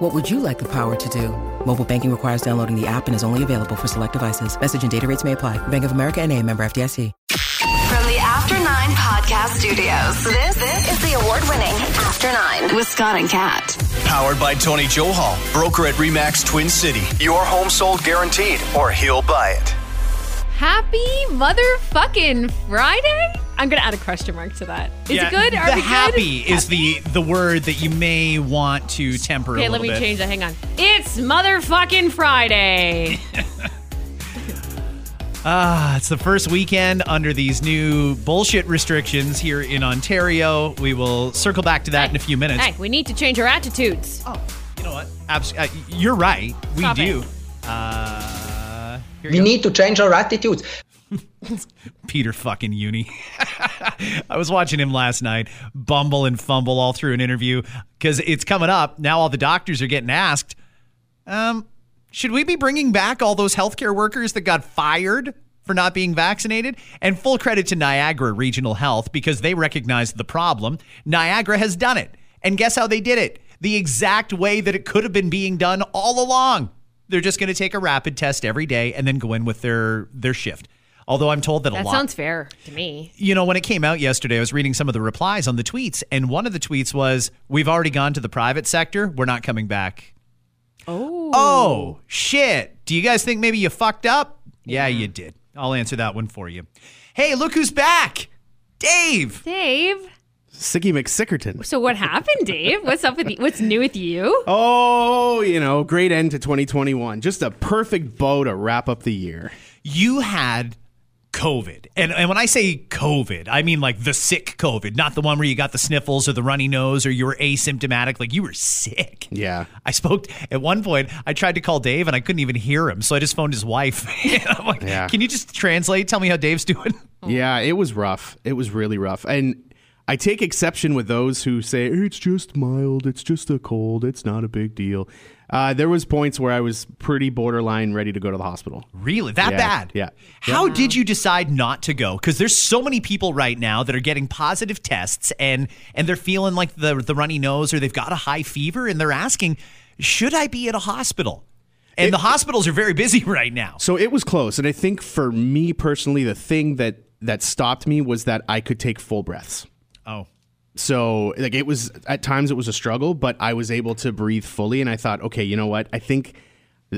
What would you like the power to do? Mobile banking requires downloading the app and is only available for select devices. Message and data rates may apply. Bank of America and a member FDIC. From the After Nine Podcast Studios, this, this is the award winning After Nine with Scott and Kat. Powered by Tony Johal, broker at REMAX Twin City. Your home sold guaranteed, or he'll buy it. Happy motherfucking Friday? I'm gonna add a question mark to that. Is it good? Are the we happy good? is the the word that you may want to temper Okay, a let me bit. change that. Hang on. It's motherfucking Friday. Ah, it's the first weekend under these new bullshit restrictions here in Ontario. We will circle back to that in a few minutes. hey, we need to change our attitudes. Oh, you know what? Abs- uh, you're right. We Stop do. it. Uh, here We go. need to change our attitudes. Peter fucking Juni. I was watching him last night bumble and fumble all through an interview because it's coming up. Now all the doctors are getting asked, um, should we be bringing back all those healthcare workers that got fired for not being vaccinated? And full credit to Niagara Regional Health because they recognized the problem. Niagara has done it. And guess how they did it? The exact way that it could have been being done all along. They're just going to take a rapid test every day and then go in with their their shift. Although I'm told that, a That lot sounds fair to me. you know, when it came out yesterday, I was reading some of the replies on the tweets, and one of the tweets was, We've already gone to the private sector. We're not coming back. Oh. Oh, shit. Do you guys think maybe you fucked up? Yeah, you did. I'll answer that one for you. Hey, look who's back. Dave. Dave. Sicky McSickerton. So what happened, Dave? What's up with you? What's new with you? Oh, you know, great end to 2021. Just a perfect bow to wrap up the year. You had COVID. And, and when I say COVID, I mean like the sick COVID, not the one where you got the sniffles or the runny nose or you were asymptomatic. Like you were sick. Yeah. I spoke at one point. I tried to call Dave and I couldn't even hear him, so I just phoned his wife. I'm like, Yeah. "Can you just translate? Tell me how Dave's doing." Yeah, it was rough. It was really rough. And I take exception with those who say it's just mild, it's just a cold, it's not a big deal. Uh, there was points where I was pretty borderline ready to go to the hospital. Really, that Yeah, bad? yeah. How did you decide not to go? Because there's so many people right now that are getting positive tests and and they're feeling like the the runny nose or they've got a high fever and they're asking, should I be at a hospital? And the hospitals are very busy right now. So it was close, and I think for me personally, the thing that that stopped me was that I could take full breaths. Oh. So like it was at times it was a struggle, but I was able to breathe fully, and I thought, okay, you know what? I think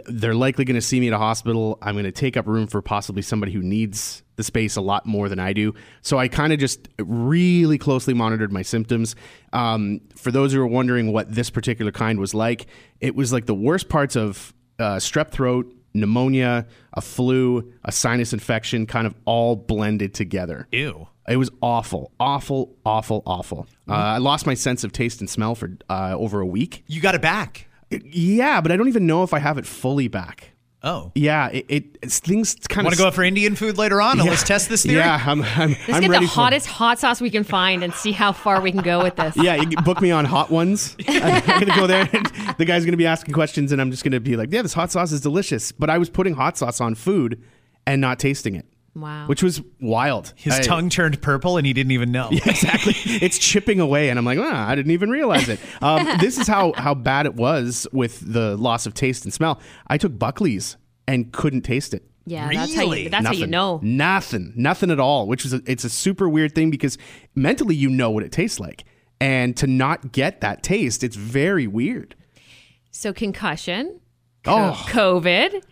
they're likely going to see me at a hospital. I'm going to take up room for possibly somebody who needs the space a lot more than I do. So I kind of just really closely monitored my symptoms. Um, for those who are wondering what this particular kind was like, it was like the worst parts of uh, strep throat, pneumonia, a flu, a sinus infection, kind of all blended together. Ew. It was awful, awful, awful, awful. Uh, I lost my sense of taste and smell for uh, over a week. You got it back. Yeah, but I don't even know if I have it fully back. Oh. Yeah, it, it it's, things kind of. Want of to go out for Indian food later on and let's test this theory? Yeah, I'm I'm, Let's I'm get ready the for- hottest hot sauce we can find and see how far we can go with this. Yeah, you book me on hot ones. I'm gonna go there, and the guy's gonna be asking questions, and I'm just gonna be like, "Yeah, this hot sauce is delicious." But I was putting hot sauce on food and not tasting it, Wow. which was wild. His I- tongue turned purple and he didn't even know. Yeah, exactly. It's chipping away, and I'm like, ah, I didn't even realize it. Um, this is how how bad it was with the loss of taste and smell. I took Buckley's and couldn't taste it. yeah, that's how Really? you that's how you know. Nothing. Nothing at all. Which is a, it's a super weird thing because mentally you know what it tastes like, and to not get that taste, it's very weird. So concussion, co- Oh. COVID.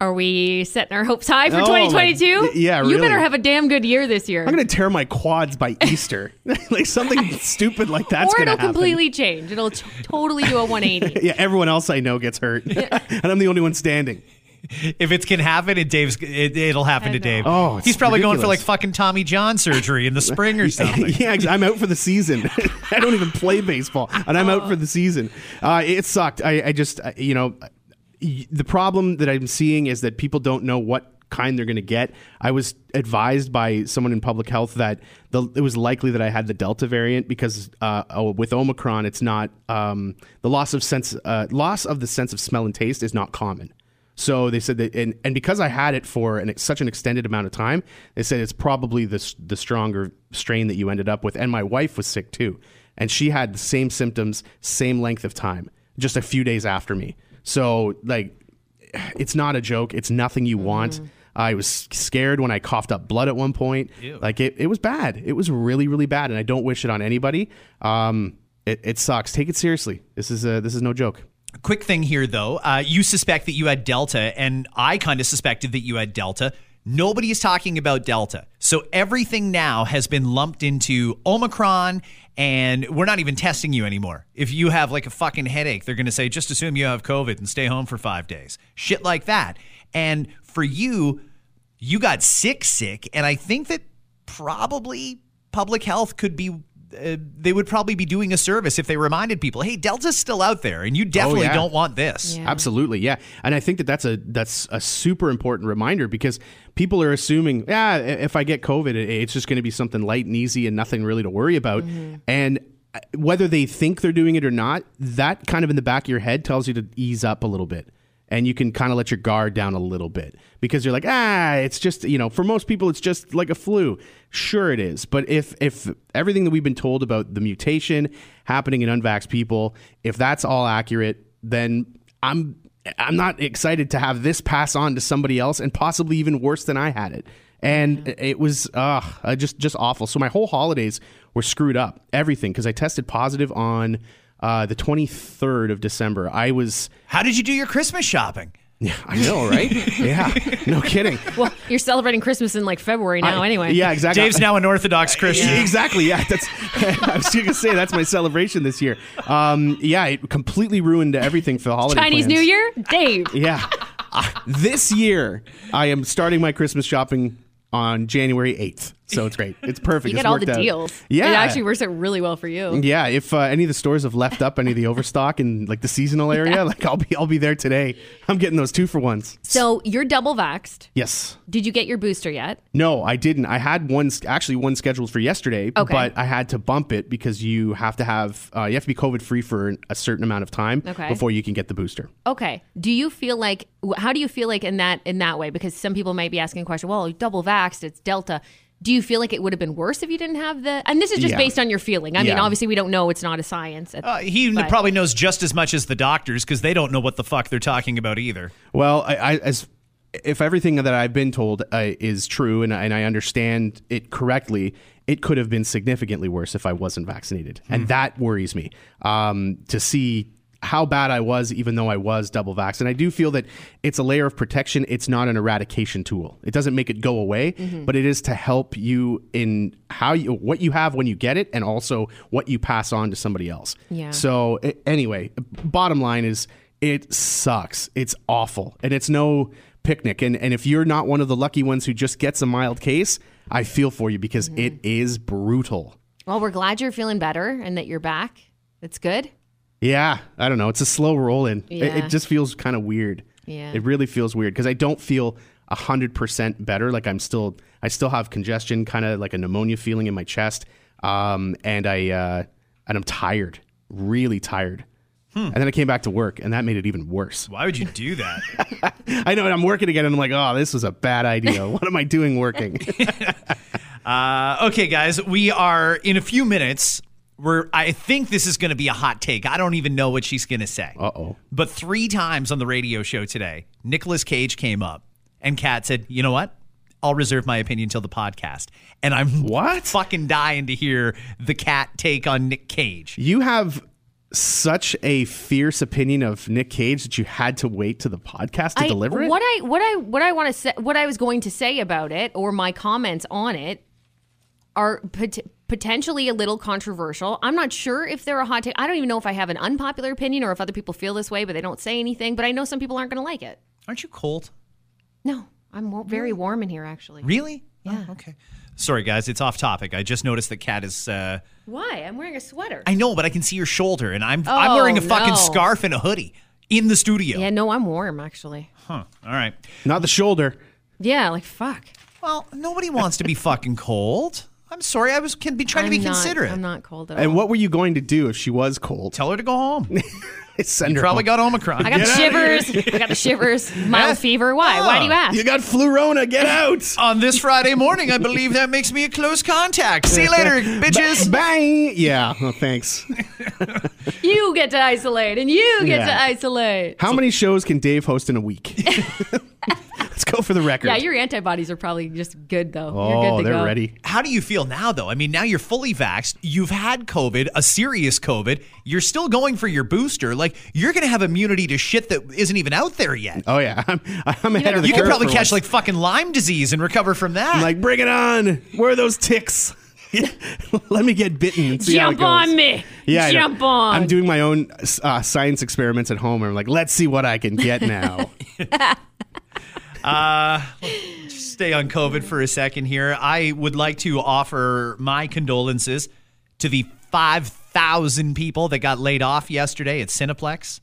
Are we setting our hopes high for Oh, my- 2022? yeah, You better have a damn good year this year. I'm gonna tear my quads by Easter, like something stupid like that's or gonna it'll completely change. It'll t- totally do a 180. Yeah, everyone else I know gets hurt, and I'm the only one standing. If it can happen, it Dave's it, it'll happen to. Dave. Oh, he's probably going for like fucking Tommy John surgery in the spring or something. yeah, I'm out for the season. I don't even play baseball, and I'm out for the season. Uh, it sucked. I, I just, uh, you know, y- the problem that I'm seeing is that people don't know what kind they're going to get. I was advised by someone in public health that the, it was likely that I had the Delta variant because uh, oh, with Omicron, it's not um, the loss of sense uh, loss of the sense of smell and taste is not common. So they said that, and, and because I had it for an, such an extended amount of time, they said it's probably the the stronger strain that you ended up with. And my wife was sick too, and she had the same symptoms, same length of time, just a few days after me. So like, it's not a joke. It's nothing you want. I was scared when I coughed up blood at one point. Like it, it was bad. It was really, really bad, and I don't wish it on anybody. Um, it, it sucks. Take it seriously. This is a, this is no joke. Quick thing here, though. Uh, you suspect that you had Delta, and I kind of suspected that you had Delta. Nobody is talking about Delta. So everything now has been lumped into Omicron, and we're not even testing you anymore. If you have like a fucking headache, they're going to say, just assume you have COVID and stay home for five days. Shit like that. And for you, you got sick, sick. And I think that probably public health could be. Uh, they would probably be doing a service if they reminded people, "Hey, Delta's still out there, and you definitely yeah. don't want this." Yeah. Absolutely, yeah, and I think that that's a that's a super important reminder because people are assuming, yeah, if I get COVID, it's just going to be something light and easy and nothing really to worry about, and uh, whether they think they're doing it or not, that kind of in the back of your head tells you to ease up a little bit. And you can kind of let your guard down a little bit because you're like, ah, it's just you know, for most people, it's just like a flu. Sure, it is. But if if everything that we've been told about the mutation happening in unvaxxed people, if that's all accurate, then I'm I'm not excited to have this pass on to somebody else and possibly even worse than I had it. And it was uh, just just awful. So my whole holidays were screwed up. Everything because I tested positive on uh, the 23rd of December. I was How did you do your Christmas shopping? yeah, I know, right? yeah, no kidding. Well, you're celebrating Christmas in like February now, I- anyway. Yeah, exactly. Dave's now an Orthodox Christian. Yeah, exactly. Yeah, that's. I was going to say that's my celebration this year. Um, yeah, it completely ruined everything for the holiday. Chinese plans. New Year, Dave. Yeah. Uh, this year, I am starting my Christmas shopping on January 8th. So it's great. It's perfect. You It's get all the out. deals. Yeah. It actually works out really well for you. Yeah, if uh, any of the stores have left up any of the overstock in like the seasonal area, like I'll be I'll be there today. I'm getting those two for ones. So you're double vaxxed. Yes. Did you get your booster yet? No, I didn't. I had one actually one scheduled for yesterday, Okay. but I had to bump it because you have to have uh, you have to be COVID free for a certain amount of time Okay. before you can get the booster. Okay. Do you feel like how do you feel like in that in that way? Because some people might be asking a question. Well, double vaxxed, it's Delta. Do you feel like it would have been worse if you didn't have the? And this is just Yeah. based on your feeling. I mean, obviously we don't know. It's not a science. Uh, he But- probably knows just as much as the doctors because they don't know what the fuck they're talking about either. Well, I, I as if everything that I've been told uh, is true and, and I understand it correctly, it could have been significantly worse if I wasn't vaccinated, and that worries me. Um, to see how bad I was, even though I was double vaxxed, and I do feel that it's a layer of protection. It's not an eradication tool. It doesn't make it go away, mm-hmm. but it is to help you in how you what you have when you get it, and also what you pass on to somebody else. Yeah. So anyway, bottom line is it sucks. It's awful. And it's no picnic. And and if you're not one of the lucky ones who just gets a mild case, I feel for you because mm-hmm. it is brutal. well, we're glad you're feeling better and that you're back. It's good. Yeah, I don't know. It's a slow roll in. It, Yeah. it just feels kind of weird. Yeah. It really feels weird because I don't feel hundred percent better. Like I'm still, I still have congestion, kind of like a pneumonia feeling in my chest, um, and I uh, and I'm tired, really tired. Hmm. And then I came back to work, and that made it even worse. Why would you do that? I know, and I'm working again, and I'm like, oh, this was a bad idea. What am I doing working? Uh, okay, guys, we are in a few minutes. We're, I think this is going to be a hot take. I don't even know what she's going to say. Uh oh. But three times on the radio show today, Nicolas Cage came up, and Kat said, "You know what? I'll reserve my opinion till the podcast." And I'm What? fucking dying to hear the Kat take on Nick Cage. You have such a fierce opinion of Nick Cage that you had to wait to the podcast to I- deliver it. What I what I what I want to say what I was going to say about it or my comments on it are pot- potentially a little controversial. I'm not sure if they're a hot take. I don't even know if I have an unpopular opinion or if other people feel this way but they don't say anything, but I know some people aren't going to like it. Aren't you cold? No, I'm wa- very warm in here actually. Really? Yeah. Oh, okay. Sorry, guys. It's off topic. I just noticed that Kat is. Uh, Why? I'm wearing a sweater. I know, but I can see your shoulder, and I'm I'm wearing a Oh, fucking no. scarf and a hoodie in the studio. yeah, no, I'm warm actually. Huh. All right. Not the shoulder. Yeah, like fuck. Well, nobody wants to be fucking cold. I'm sorry. I was can be trying I'm to be not, considerate. I'm not cold at all. And what were you going to do if she was cold? Tell her to go home. Send her Probably home. got Omicron. I got the shivers. I got the shivers. Mild fever. Why? Why do you ask? You got flurona. Get out. on this Friday morning. I believe that makes me a close contact. See you later, bitches. Bang. Yeah. Well, thanks. You get to isolate, and you get Yeah. to isolate. How many shows can Dave host in a week? Let's go for the record. Yeah, your antibodies are probably just good though. You're oh, good to they're go. ready. How do you feel now, though? I mean, now you're fully vaxxed. You've had COVID, a serious COVID. You're still going for your booster. Like, you're going to have immunity to shit that isn't even out there yet. Oh yeah, I'm, I'm ahead of the curve. You could probably catch once. like fucking Lyme disease and recover from that. I'm like, bring it on. Where are those ticks? Let me get bitten and see how it Jump goes. on me. Yeah, Jump on. I'm doing my own uh, science experiments at home. and I'm like, let's see what I can get now. Stay on COVID for a second here. I would like to offer my condolences to the 5,000 people that got laid off yesterday at Cineplex.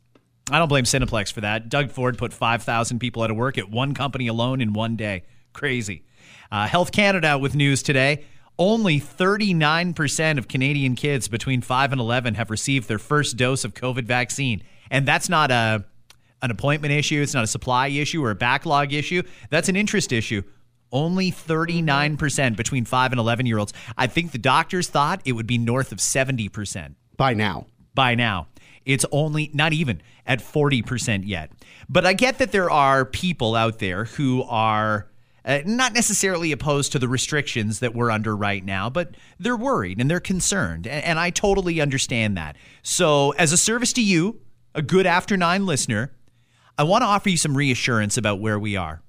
I don't blame Cineplex for that. Doug Ford put 5,000 people out of work at one company alone in one day. Crazy. Uh, Health Canada with news today. Only 39% of Canadian kids between 5 and 11 have received their first dose of COVID vaccine. And that's not a an appointment issue, it's not a supply issue or a backlog issue. That's an interest issue. Only 39% between 5 and 11 year olds. I think the doctors thought it would be north of 70% By now, by now. It's only not even at 40% yet. But I get that there are people out there who are uh, not necessarily opposed to the restrictions that we're under right now, but they're worried and they're concerned. And, and I totally understand that. So, as a service to you, a good after nine listener, I want to offer you some reassurance about where we are.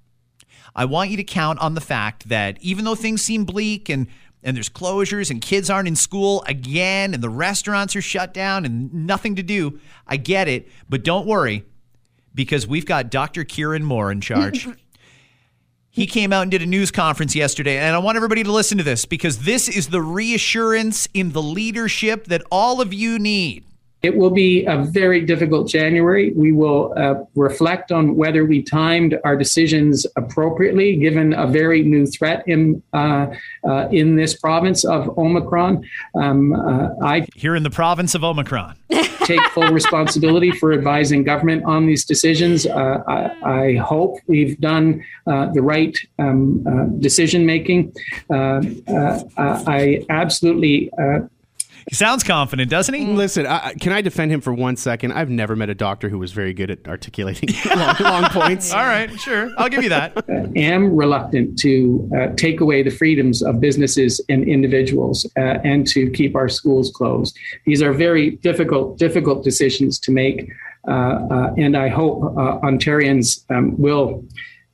I want you to count on the fact that even though things seem bleak and and there's closures and kids aren't in school again and the restaurants are shut down and nothing to do, I get it, but don't worry because we've got Dr. Kieran Moore in charge. he came out and did a news conference yesterday and I want everybody to listen to this because this is the reassurance in the leadership that all of you need. It will be a very difficult January. We will uh, reflect on whether we timed our decisions appropriately, given a very new threat in uh, uh, in this province of Omicron. Um, uh, I Here in the province of Omicron. take full responsibility for advising government on these decisions. Uh, I, I hope we've done uh, the right um, uh, decision making. Uh, uh, I absolutely. He sounds confident, doesn't he? listen. I, I- can I defend him for one second? I've never met a doctor who was very good at articulating long, long points. All right, sure. I'll give you that. am reluctant to uh, take away the freedoms of businesses and individuals uh, and to keep our schools closed. These are very difficult, difficult decisions to make. Uh, uh, and I hope uh, Ontarians um, will,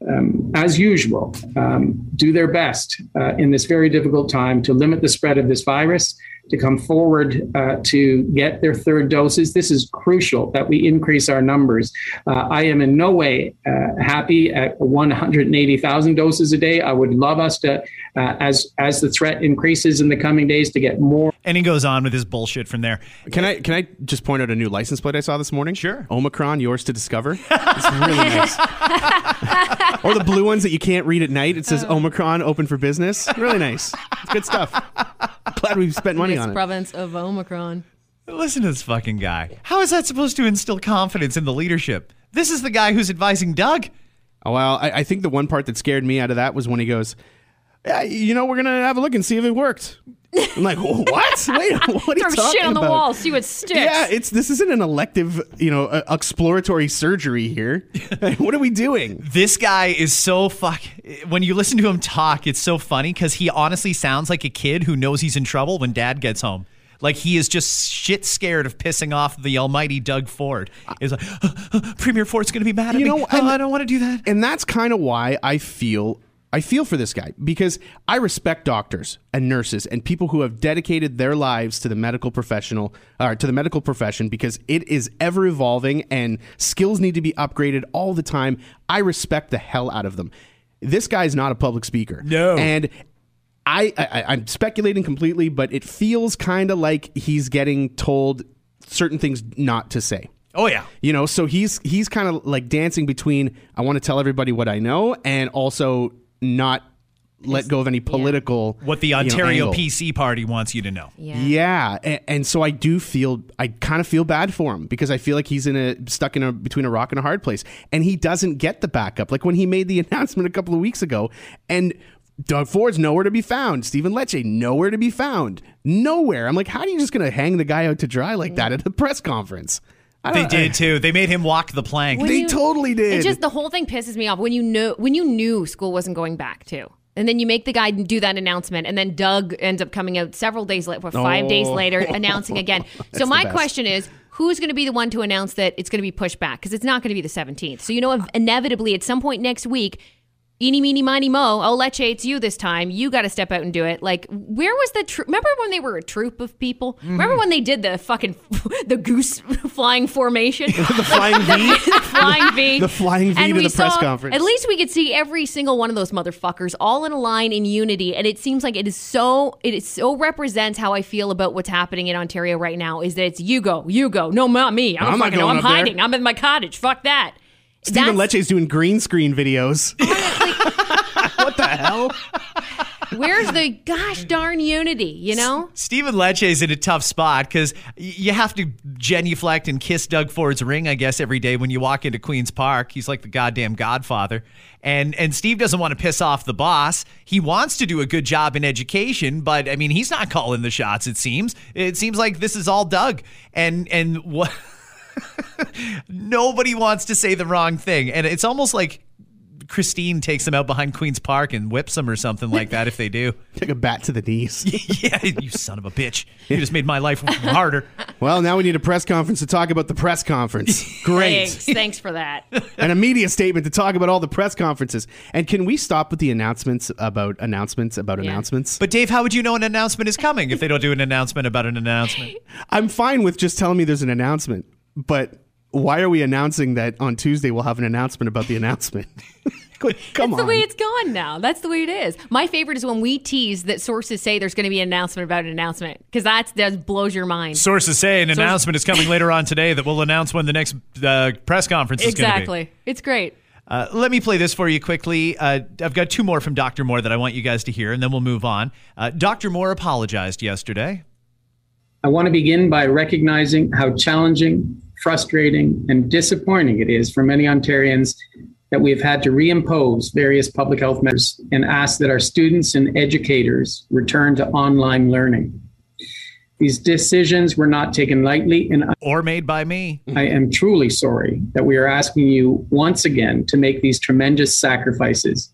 um, as usual, um, do their best uh, in this very difficult time to limit the spread of this virus. To come forward uh, to get their third doses. This is crucial that we increase our numbers. Uh, I am in no way uh, happy at 180,000 doses a day. I would love us to, uh, as as the threat increases in the coming days, to get more. And he goes on with his bullshit from there. Can I can I just point out a new license plate I saw this morning? Sure. Omicron, yours to discover. It's really nice. or the blue ones that you can't read at night. It says Omicron, open for business. Really nice. It's good stuff. Glad we've spent money This on it. province of Omicron. Listen to this fucking guy. How is that supposed to instill confidence in the leadership? This is the guy who's advising Doug. Oh, well, I, I think the one part that scared me out of that was when he goes, yeah, you know, we're gonna have a look and see if it worked. I'm like, what? Wait, what are you Throw talking shit on the about? wall, see what sticks. Yeah, it's this isn't an elective, you know, uh, exploratory surgery here. what are we doing? This guy is so fuck. When you listen to him talk, it's so funny because he honestly sounds like a kid who knows he's in trouble when dad gets home. Like he is just shit scared of pissing off the almighty Doug Ford. He's like, Premier Ford's going to be mad at You me. know, oh, I don't want to do that. And that's kind of why I feel I feel for this guy because I respect doctors and nurses and people who have dedicated their lives to the medical professional or to the medical profession because it is ever evolving and skills need to be upgraded all the time. I respect the hell out of them. This guy's not a public speaker. No. And I, I I'm speculating completely, but it feels kind of like he's getting told certain things not to say. Oh yeah. You know, so he's he's kind of like dancing between I want to tell everybody what I know and also not let go of any political What the you know, Ontario. PC party wants you to know. Yeah. Yeah, and, and so I do feel I kind of feel bad for him because I feel like he's in a stuck in a between a rock and a hard place, and he doesn't get the backup. Like when he made the announcement a couple of weeks ago, and Doug Ford's nowhere to be found, Stephen Lecce nowhere to be found, nowhere. I'm like, how are you just going to hang the guy out to dry like that at a press conference? I They did too. They made him walk the plank. When They you- totally did. It just the whole thing pisses me off when you know when you knew school wasn't going back too. And then you make the guy do that announcement, and then Doug ends up coming out several days later, or five days Oh. later, announcing again. so my question is, who's going to be the one to announce that it's going to be pushed back? Because it's not going to be the 17th. So you know, inevitably at some point next week, eeny, meeny, miny, mo, oh, Lecce, it's you this time. You got to step out and do it. Like, where was the tr- Remember when they were a troop of people? Mm-hmm. Remember when they did the fucking the goose flying formation? the flying V. the flying V. The flying V and to we the press saw- conference. At least we could see every single one of those motherfuckers all in a line in unity. And it seems like it is so it is so represents how I feel about what's happening in Ontario right now is that it's you go, you go. No, not me. I don't I'm not going I'm up there. hiding. I'm in my cottage. Fuck that. Stephen That's- Lecce's doing green screen videos. what the hell? Where's the gosh darn unity, you know? Stephen Lecce's in a tough spot because you have to genuflect and kiss Doug Ford's ring, I guess, every day when you walk into Queen's Park. He's like the goddamn godfather. And and Steve doesn't want to piss off the boss. He wants to do a good job in education, but I mean, he's not calling the shots, it seems. It seems like this is all Doug. And and what nobody wants to say the wrong thing. And it's almost like Christine takes them out behind Queen's Park and whips them or something like that if they do. Take a bat to the knees. Yeah, you son of a bitch. You just made my life harder. Well, now we need a press conference to talk about the press conference. Great. Thanks. Thanks for that. and a media statement to talk about all the press conferences. And can we stop with the announcements about announcements about Yeah. announcements? But Dave, how would you know an announcement is coming if they don't do an announcement about an announcement? I'm fine with just telling me there's an announcement, but why are we announcing that on Tuesday we'll have an announcement about the announcement? Come That's on. the way it's gone now. That's the way it is. My favorite is when we tease that sources say there's going to be an announcement about an announcement because that that blows your mind. Sources say an announcement is coming later on today that will announce when the next uh, press conference is going to be. exactly. It's great. Uh, let me play this for you quickly. Uh, I've got two more from Dr. Moore that I want you guys to hear, and then we'll move on. Uh, Dr. Moore apologized yesterday. I want to begin by recognizing how challenging, frustrating, and disappointing it is for many Ontarians that we've had to reimpose various public health measures and ask that our students and educators return to online learning. These decisions were not taken lightly, and Or made by me. I am truly sorry that we are asking you once again to make these tremendous sacrifices.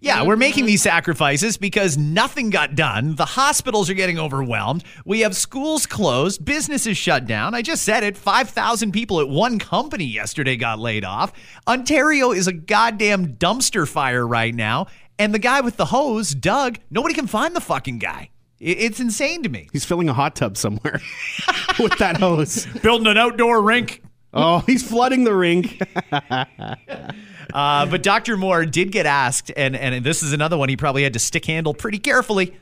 Yeah, we're mm-hmm. making these sacrifices because nothing got done. The hospitals are getting overwhelmed. We have schools closed, businesses shut down. I just said it 5,000 people at one company yesterday got laid off. Ontario is a goddamn dumpster fire right now. And the guy with the hose, Doug, nobody can find the fucking guy. It's insane to me. He's filling a hot tub somewhere with that hose. Building an outdoor rink. Oh, he's flooding the rink. Uh, but Dr. Moore did get asked, and, and this is another one he probably had to stick handle pretty carefully.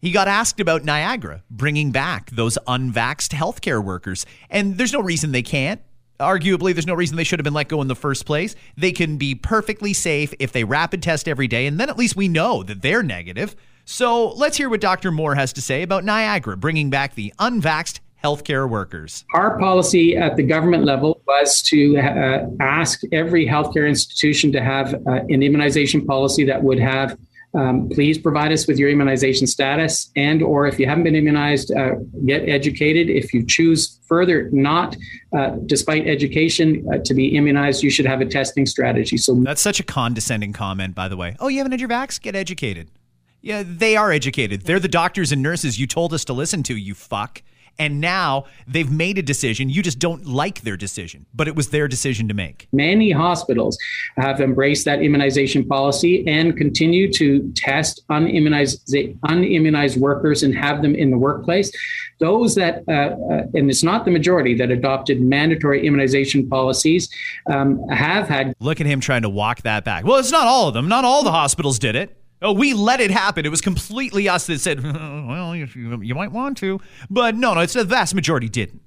He got asked about Niagara bringing back those unvaxxed healthcare workers. And there's no reason they can't. Arguably, there's no reason they should have been let go in the first place. They can be perfectly safe if they rapid test every day, and then at least we know that they're negative. So let's hear what Dr. Moore has to say about Niagara bringing back the unvaxxed healthcare workers. Our policy at the government level was to uh, ask every healthcare institution to have uh, an immunization policy that would have um, please provide us with your immunization status and or if you haven't been immunized uh, get educated if you choose further not uh, despite education uh, to be immunized you should have a testing strategy so That's such a condescending comment, by the way. Oh, you haven't had your vax? Get educated. Yeah, they are educated. They're the doctors and nurses you told us to listen to, you fuck. And now they've made a decision. You just don't like their decision, but it was their decision to make. Many hospitals have embraced that immunization policy and continue to test unimmunized, unimmunized workers and have them in the workplace. Those that, uh, uh, and it's not the majority that adopted mandatory immunization policies, um, have had Look at him trying to walk that back. Well, it's not all of them. Not all the hospitals did it. Oh, we let it happen. It was completely us that said, well, you, you, might want to. But no, no, it's the vast majority didn't.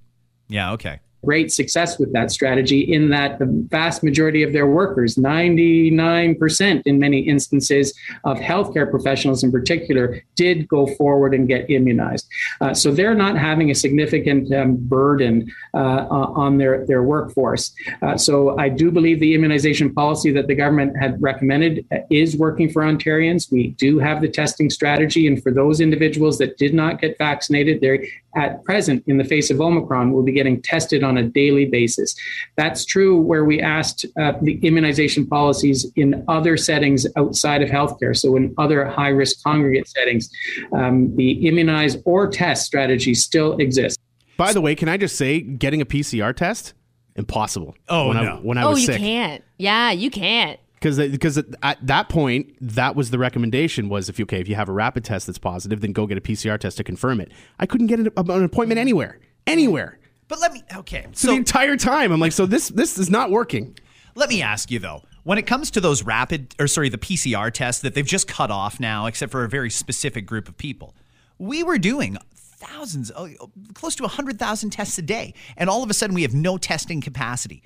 Yeah, okay. Great success with that strategy in that the vast majority of their workers, 99% in many instances of healthcare professionals in particular, did go forward and get immunized. Uh, so they're not having a significant um, burden uh, on their, their workforce. Uh, so I do believe the immunization policy that the government had recommended uh, is working for Ontarians. We do have the testing strategy, and for those individuals that did not get vaccinated, they're at present in the face of Omicron will be getting tested on a daily basis. That's true where we asked uh, the immunization policies in other settings outside of healthcare. So, in other high risk congregate settings, um, the immunize or test strategy still exists. By the way, can I just say, getting a PCR test? Impossible. Oh, when no. I, when I oh, was you can't. Yeah, you can't. because because at that point that was the recommendation was if you okay if you have a rapid test that's positive then go get a PCR test to confirm it. I couldn't get an, an appointment anywhere anywhere. But let me okay. So the entire time I'm like so this this is not working. Let me ask you though, when it comes to those rapid or sorry, the PCR tests that they've just cut off now, except for a very specific group of people, we were doing thousands, oh, close to 100,000 tests a day. And all of a sudden we have no testing capacity.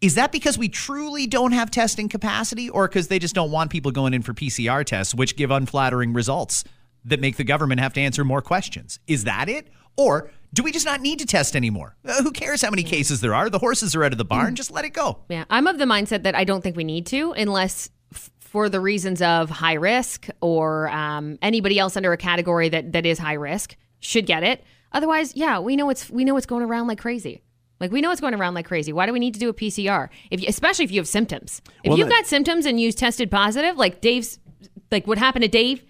Is that because we truly don't have testing capacity or because they just don't want people going in for PCR tests, which give unflattering results that make the government have to answer more questions? Is that it? Or do we just not need to test anymore? Uh, who cares how many cases there are? The horses are out of the barn. Just let it go. Yeah, I'm of the mindset that I don't think we need to unless f- for the reasons of high risk or um, anybody else under a category that, that is high risk should get it. Otherwise, yeah, we know it's we know it's going around like crazy. Like we know it's going around like crazy. Why do we need to do a PCR? If you, especially if you have symptoms. If Well, you've that- got symptoms and you tested positive, like Dave's, like what happened to Dave.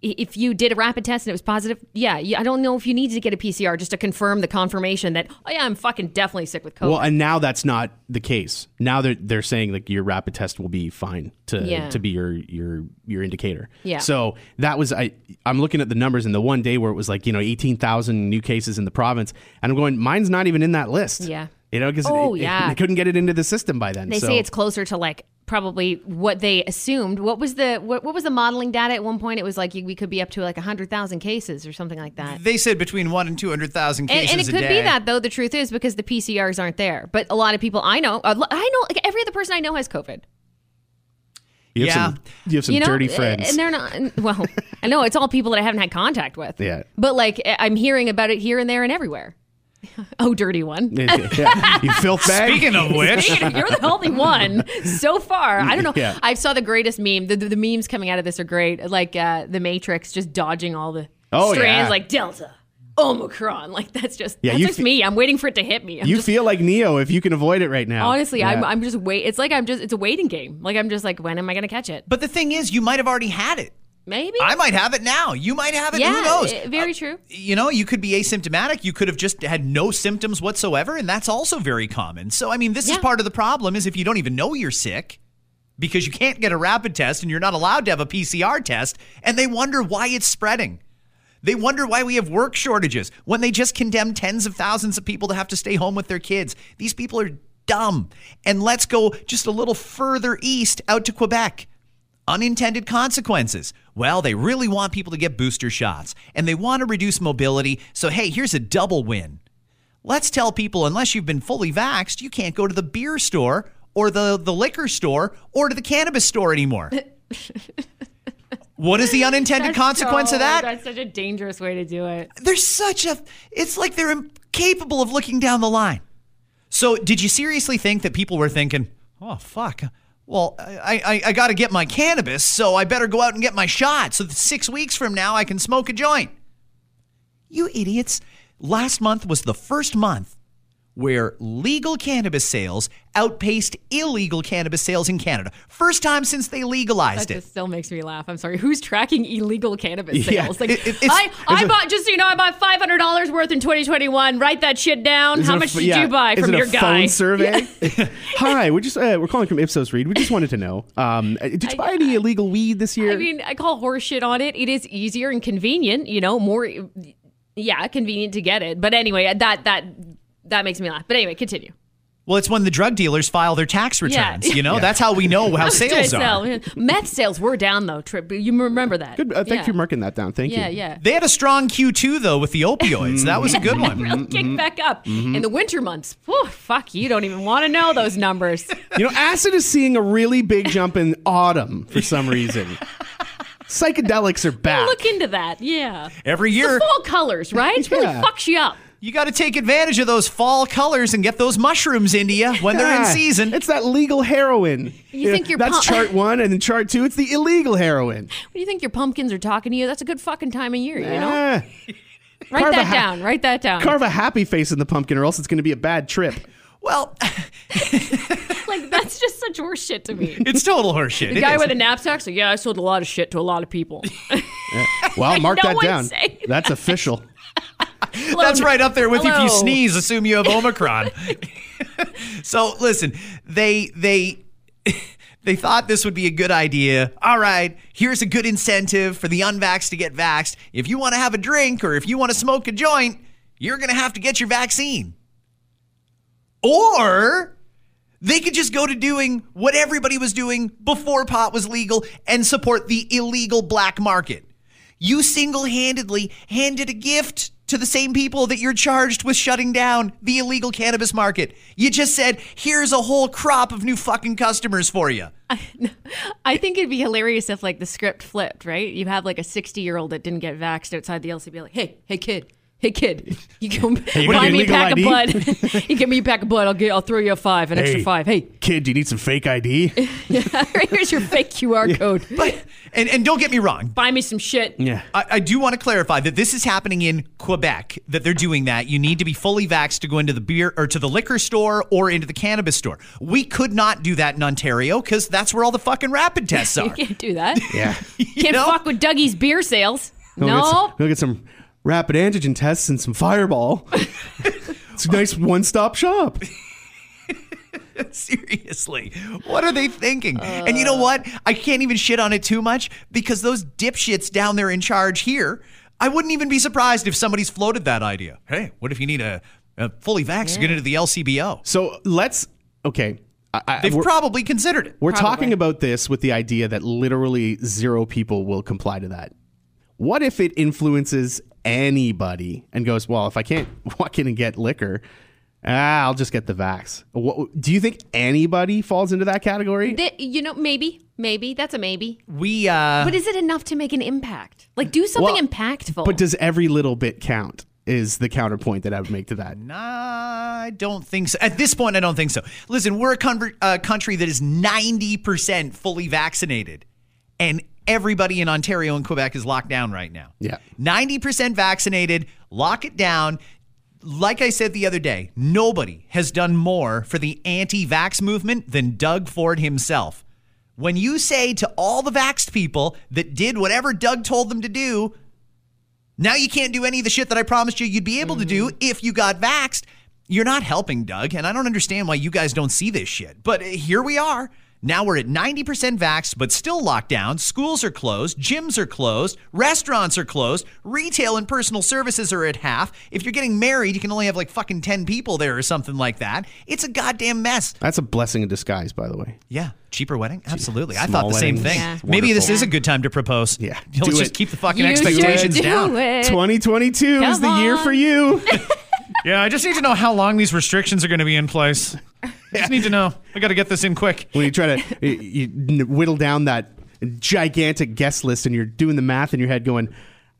If you did a rapid test and it was positive, yeah, I don't know if you need to get a PCR just to confirm the confirmation that oh yeah, I'm fucking definitely sick with COVID. Well, and now that's not the case. Now they're they're saying like your rapid test will be fine to Yeah. to be your your your indicator. Yeah. So that was I I'm looking at the numbers in the one day where it was like you know eighteen thousand new cases in the province, and I'm going mine's not even in that list. Yeah. You know because Oh, yeah. they couldn't get it into the system by then. They so. say it's closer to like probably what they assumed. What was the what, what was the modeling data at one point? It was like we could be up to like hundred thousand cases or something like that. They said between one and 200,000 And, cases and it a could day. be that though. The truth is because the PCRs aren't there. But a lot of people I know, I know like every other person I know has COVID. you have Yeah. some you have some you know, dirty eh, friends. and they're not. Well, I know it's all people that I haven't had contact with. Yeah. But like eh, I'm hearing about it here and there and everywhere. oh, dirty one. yeah. You filth bag. Speaking of which, Speaking of- You're the only one so far. I don't know. Yeah. I saw the greatest meme. The, the, the memes coming out of this are great. Like uh, the Matrix just dodging all the Oh, strands, yeah. like Delta, Omicron. Like that's just Yeah, that's you just fe- me. I'm waiting for it to hit me. I'm You just, feel like Neo if you can avoid it right now. honestly, I'm, I'm just wait. It's like I'm just. It's a waiting game. Like I'm just like, when am I gonna catch it? but the thing is, you might have already had it. Maybe. I might have it now. You might have it. yeah. Who knows? eh, very Uh, true. you know, you could be asymptomatic. You could have just had no symptoms whatsoever, and that's also very common. So, I mean, this is part of the problem is if you don't even know you're sick because you can't get a rapid test and you're not allowed to have a PCR test, and they wonder why it's spreading. They wonder why we have work shortages when they just condemn tens of thousands of people to have to stay home with their kids. These people are dumb. And let's go just a little further east out to Quebec unintended consequences. Well, they really want people to get booster shots and they want to reduce mobility. So, hey, here's a double win. Let's tell people unless you've been fully vaxxed, you can't go to the beer store or the, the liquor store or to the cannabis store anymore. what is the unintended consequence of that? That's such a dangerous way to do it. They're such a, it's like they're incapable of looking down the line. So, did you seriously think that people were thinking, oh, fuck, well, I, I, I got to get my cannabis, so I better go out and get my shot so that six weeks from now I can smoke a joint? You idiots. Last month was the first month where legal cannabis sales outpaced illegal cannabis sales in Canada. First time since they legalized That it. just still makes me laugh. I'm sorry. Who's tracking illegal cannabis Yeah. sales? Like, It- it- it's- I, I a- bought just so you know, I bought five hundred dollars worth in 2021. Write that shit down. How it a much did yeah. you buy Is from it your a guy? phone survey? Hi, we're just uh, we're calling from Ipsos Reid. We just wanted to know. Um, did you buy any illegal weed this year? I mean, I call horse shit on it. It is easier and convenient. You know, more, yeah, convenient to get it. But anyway, that that that makes me laugh. But anyway, continue. Well, it's when the drug dealers file their tax returns. Yeah. returns. You know, that's how we know how sales Sell. are. Meth sales were down though. Trip, you remember that? Good. Uh, thank yeah. you for marking that down. Thank Yeah, you. yeah. Yeah. They had a strong Q2 though with the opioids. that was a good one. Really kicked mm-hmm. mm-hmm. back up mm-hmm. in the winter months. Whew, fuck, you don't even want to know those numbers. You know, acid is seeing a really big jump in autumn for some reason. Psychedelics are back. Look into that. Yeah. Every The year, fall colors, right? It really Yeah. fucks you up. You got to take advantage of those fall colors and get those mushrooms into you when they're in season. It's that legal heroin. You think know, you're that's pu- chart one, and then chart two, it's the illegal heroin. What do you think your pumpkins are talking to you, that's a good fucking time of year, you know? Write carve a that ha- down. Write that down. carve a happy face in the pumpkin, or else it's going to be a bad trip. well, like, that's just such horseshit to me. it's total horseshit. The It guy is. with a knapsack, so yeah, I sold a lot of shit to a lot of people. Well, mark no that down. saying That's official. Hello, That's right up there with you if you sneeze, assume you have Omicron. so listen, they they they thought this would be a good idea. All right, here's a good incentive for the unvaxxed to get vaxxed. If you want to have a drink or if you want to smoke a joint, you're gonna have to get your vaccine. Or they could just go to doing what everybody was doing before pot was legal and support the illegal black market. You single handedly handed a gift to the same people that you're charged with shutting down the illegal cannabis market. You just said, here's a whole crop of new fucking customers for you. I think it'd be hilarious if like the script flipped, right? You have like a 60 year old that didn't get vaxxed outside the LCB, like, hey, hey kid, hey kid, you go you buy me a pack ID? of blood. you give me a pack of blood. I'll get, I'll throw you a five, an extra five. Hey, Kid, do you need some fake ID? here's your fake QR code. But, and, and don't get me wrong, Buy me some shit. yeah. I, I do want to clarify that this is happening in Quebec, that they're doing that. You need to be fully vaxxed to go into the beer or to the liquor store or into the cannabis store. We could not do that in Ontario because that's where all the fucking rapid tests are. You can't do that. Yeah. you Can't know? fuck with Dougie's beer sales. Go get No. some, go get some rapid antigen tests and some fireball. it's a nice one stop shop. Seriously, what are they thinking? and you know uh. what? I can't even shit on it too much because those dipshits down there in charge here, I wouldn't even be surprised if somebody's floated that idea. Hey, what if you need a, a fully vaxxed to get into the LCBO? So let's, okay. I, I, They've probably considered it. we're Probably. talking about this with the idea that literally zero people will comply to that. What if it influences anybody and goes, well, if I can't walk in and get liquor, ah, I'll just get the vax. What, do you think anybody falls into that category? That- you know, maybe, maybe that's a maybe. We, uh, But is it enough to make an impact? Like, do something Well, impactful. But does every little bit count? Is the counterpoint that I would make to that? Nah, I don't think so. At this point, I don't think so. Listen, we're a con- uh, country that is 90% fully vaccinated, and everybody in Ontario and Quebec is locked down right now. Yeah. 90% vaccinated, lock it down. Like I said the other day, nobody has done more for the anti vax movement than Doug Ford himself. When you say to all the vaxxed people that did whatever Doug told them to do, now you can't do any of the shit that I promised you you'd be able to do mm-hmm. if you got vaxxed. You're not helping, Doug, and I don't understand why you guys don't see this shit. But here we are. Now we're at 90% vaxxed, but still locked down. Schools are closed, gyms are closed, restaurants are closed, retail and personal services are at half. If you're getting married, you can only have like fucking 10 people there or something like that. It's a goddamn mess. That's a blessing in disguise, by the way. Yeah, cheaper wedding? Absolutely. I thought the same weddings. thing. Yeah. Maybe this is a good time to propose. Yeah, Let's do just it. keep the fucking You expectations should down. it. 2022 is Come the year for you. Yeah, I just need to know how long these restrictions are going to be in place. I just need to know. I got to get this in quick. when you try to you, you whittle down that gigantic guest list and you're doing the math in your head going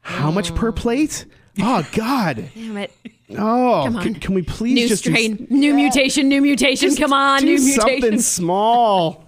how much per plate oh god Damn it. oh Come on. can, can we please New just do- strain, new mutation, new mutation. just Come on, do new something mutation. small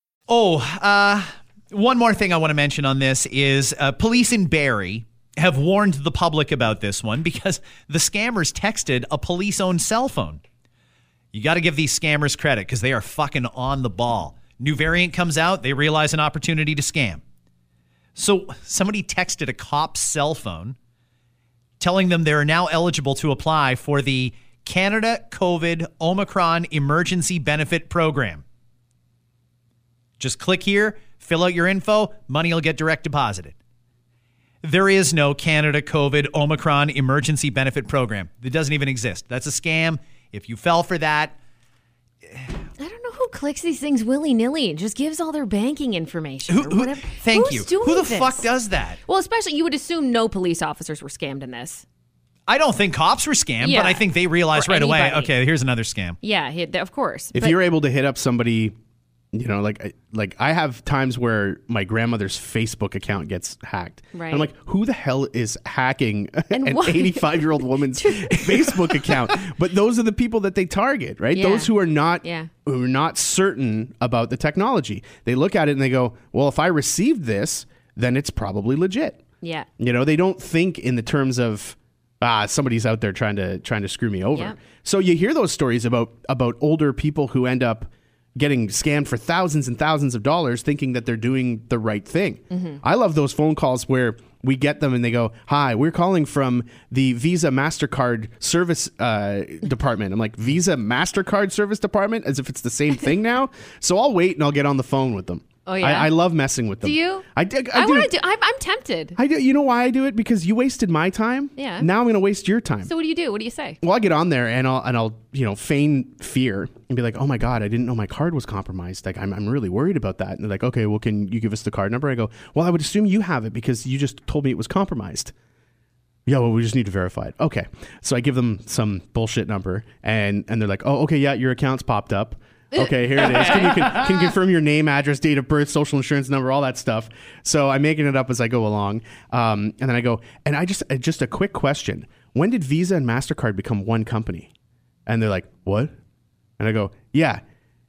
Oh, uh, one more thing I want to mention on this is uh, police in Barrie have warned the public about this one because the scammers texted a police owned cell phone. You got to give these scammers credit because they are fucking on the ball. New variant comes out, they realize an opportunity to scam. So somebody texted a cop's cell phone telling them they're now eligible to apply for the Canada COVID Omicron Emergency Benefit Program. Just click here, fill out your info, money will get direct deposited. There is no Canada COVID Omicron Emergency Benefit Program. It doesn't even exist. That's a scam. If you fell for that, I don't know who clicks these things willy nilly and just gives all their banking information who, or who- thank Who's you. doing Who the this? fuck does that? Well, especially you would assume no police officers were scammed in this. I don't think cops were scammed, Yeah. but I think they realized Or right away, okay, here's another scam. Yeah, of course. If But- you're able to hit up somebody, you know, like I- like I have times where my grandmother's Facebook account gets hacked. Right. I'm like, who the hell is hacking And an 85 year old woman's Facebook account? But those are the people that they target, right? Yeah. Those who are not Yeah. who are not certain about the technology. They look at it and they go, well, if I received this, then it's probably legit. yeah. You know, they don't think in the terms of ah, somebody's out there trying to trying to screw me over. So you hear those stories about about older people who end up getting scammed for thousands and thousands of dollars thinking that they're doing the right thing. Mm-hmm. I love those phone calls where we get them and they go, "Hi, we're calling from the Visa Mastercard service uh, department." I'm like, "Visa Mastercard service department?" As if it's the same thing now. So I'll wait and I'll get on the phone with them. Oh, yeah? I, I love messing with them. Do you? I, I, I do. want to do. I'm, I'm tempted. I do. You know why I do it? Because you wasted my time. Yeah. Now I'm going to waste your time. so what do you do? What do you say? well, I get on there and I'll and I'll you know feign fear and be like, oh my god, I didn't know my card was compromised. Like I'm I'm really worried about that. And they're like, okay, well, can you give us the card number? I go, well, I would assume you have it because you just told me it was compromised. Yeah, well, we just need to verify it. Okay, so I give them some bullshit number, and and they're like, oh, okay, yeah, your account's popped up. Okay, here it is. Can you, can, can you confirm your name, address, date of birth, social insurance number, all that stuff? So I'm making it up as I go along, um, and then I go, and I just uh, just a quick question: When did Visa and Mastercard become one company? And they're like, what? And I go, yeah,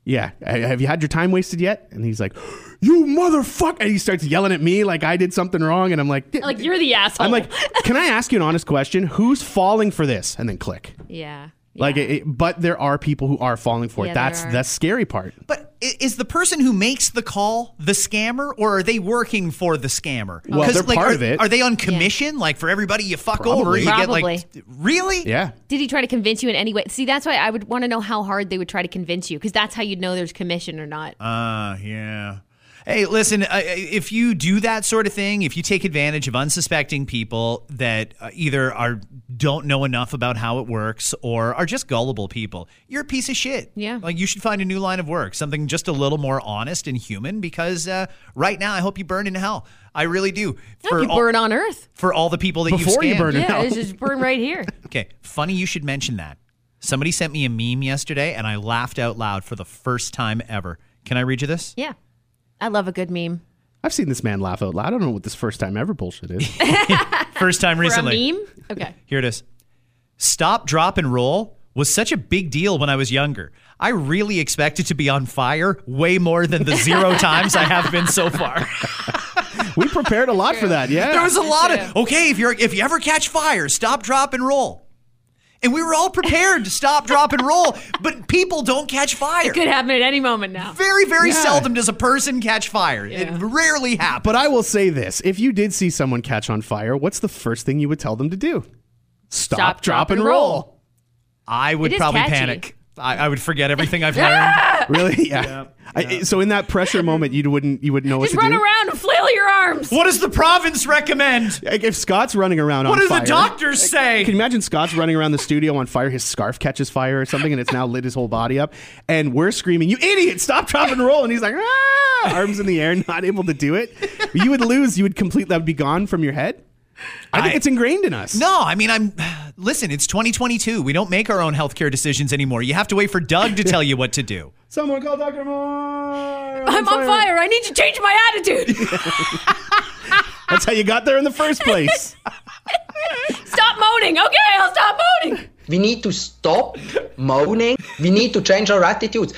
yeah. Uh, Have you had your time wasted yet? And he's like, you motherfucker! And he starts yelling at me like I did something wrong, and I'm like, Like you're the asshole. I'm like, can I ask you an honest question? Who's falling for this? And then click. yeah. Like, yeah. it, it- but there are people who are falling for it. there That's the scary part. But is the person who makes the call the scammer, or are they working for the scammer? Well, 'Cause, they're like, part are, of it. Are they on commission? Like for everybody you fuck over, Probably. you get like really? Yeah. Did he try to convince you in any way? See, that's why I would want to know how hard they would try to convince you, because that's how you'd know there's commission or not. Uh, yeah. Hey, listen, uh, if you do that sort of thing, if you take advantage of unsuspecting people that uh, either are don't know enough about how it works or are just gullible people, you're a piece of shit. Yeah. Like you should find a new line of work, something just a little more honest and human because uh, right now I hope you burn in hell. I really do. you all, burn on Earth. for all the people that Before you scammed. burn in Yeah, hell. it's just burn right here. Okay, funny you should mention that. Somebody sent me a meme yesterday and I laughed out loud for the first time ever. Can I read you this? Yeah. I love a good meme. I've seen this man laugh out loud. I don't know what this first time ever bullshit is. First time For recently. a meme? Okay. Here it is. Stop, drop, and roll was such a big deal when I was younger. I really expected to be on fire way more than the zero times I have been so far. we prepared a lot for that. Yeah. There was a lot of okay. If you're if you ever catch fire, stop, drop, and roll. And we were all prepared to stop, drop, and roll, but people don't catch fire. It could happen at any moment now. Very, very Yeah. seldom does a person catch fire. It rarely happens. But I will say this: if you did see someone catch on fire, what's the first thing you would tell them to do? Stop, Stop, drop, drop, and and roll. roll. I would probably catchy. panic. I, I would forget everything I've learned. Really? Yeah. I, so in that pressure moment, you wouldn't you wouldn't know Just what to run do. around and flail your arms. What does the province recommend? Like, if Scott's running around What on do fire, the doctors say? Can you imagine Scott's running around the studio on fire? His scarf catches fire or something, and it's now lit his whole body up. And we're screaming, "You idiot! Stop, drop, and roll!" And he's like, ah! arms in the air, not able to do it. You would lose. You would completely that would be gone from your head. I think I- it's ingrained in us. No, I mean, I'm. Listen, it's 2022. We don't make our own healthcare decisions anymore. You have to wait for Doug to tell you what to do. Someone call Doctor Moore. I'm on fire. I need to change my attitude. That's how you got there in the first place. stop moaning. Okay, I'll stop moaning. We need to stop moaning. We need to change our attitudes.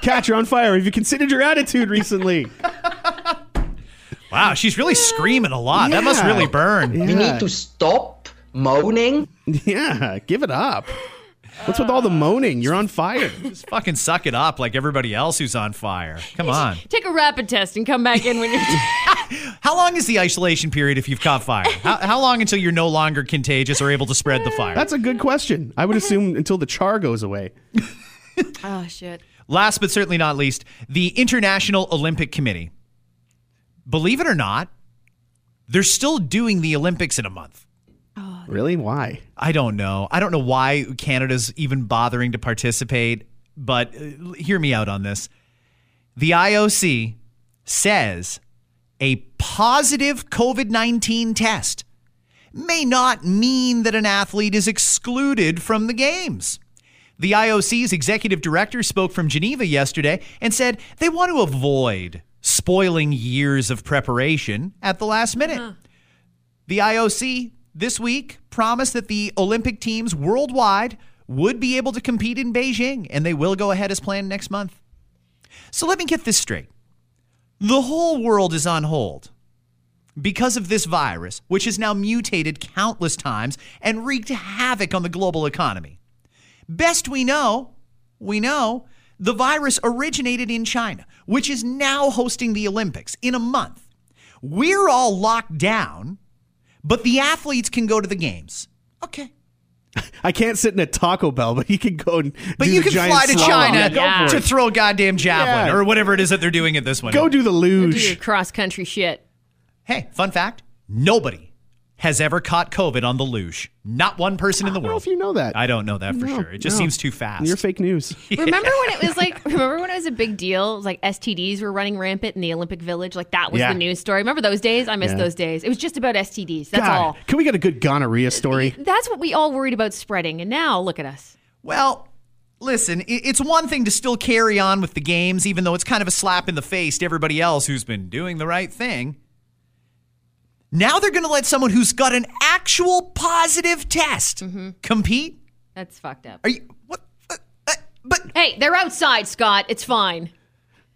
Kat, you're on fire. Have you considered your attitude recently? Wow, she's really screaming a lot. That must really burn. We need to stop moaning. Yeah, give it up. What's with all the moaning? You're on fire. Just fucking suck it up like everybody else who's on fire. Come on. Take a rapid test and come back in when you're. How long is the isolation period if you've caught fire? How, how long until you're no longer contagious or able to spread the fire? That's a good question. I would assume until the char goes away. oh shit. Last but certainly not least, the International Olympic Committee. Believe it or not, they're still doing the Olympics in a month. Really? Why? I don't know. I don't know why Canada's even bothering to participate, but uh, hear me out on this. The IOC says a positive COVID 19 test may not mean that an athlete is excluded from the games. The IOC's executive director spoke from Geneva yesterday and said they want to avoid spoiling years of preparation at the last minute. Uh-huh. The IOC this week promised that the Olympic teams worldwide would be able to compete in Beijing, and they will go ahead as planned next month. So let me get this straight the whole world is on hold because of this virus, which has now mutated countless times and wreaked havoc on the global economy. Best we know, we know the virus originated in China, which is now hosting the Olympics in a month. We're all locked down, but the athletes can go to the games. Okay. I can't sit in a Taco Bell, but you can go and But do you the can giant fly to slalom. China Yeah, to throw a goddamn javelin Yeah. or whatever it is that they're doing at this one. Go do the Do luge. your cross country shit. Hey, fun fact nobody has ever caught COVID on the luge. Not one person in the I don't know world. if you know that. I don't know that for No, sure. It just no. seems too fast. You're fake news. Remember when it was like? Remember when it was a big deal? Like STDs were running rampant in the Olympic Village. Like that was Yeah. the news story. Remember those days? I miss Yeah. those days. It was just about STDs. That's God, all. Can we get a good gonorrhea story? That's what we all worried about spreading. And now look at us. Well, listen, i- it's one thing to still carry on with the games, even though it's kind of a slap in the face to everybody else who's been doing the right thing. Now they're going to let someone who's got an actual positive test compete? That's fucked up. Are you what? uh, uh, But Hey, they're outside, Scott. It's fine.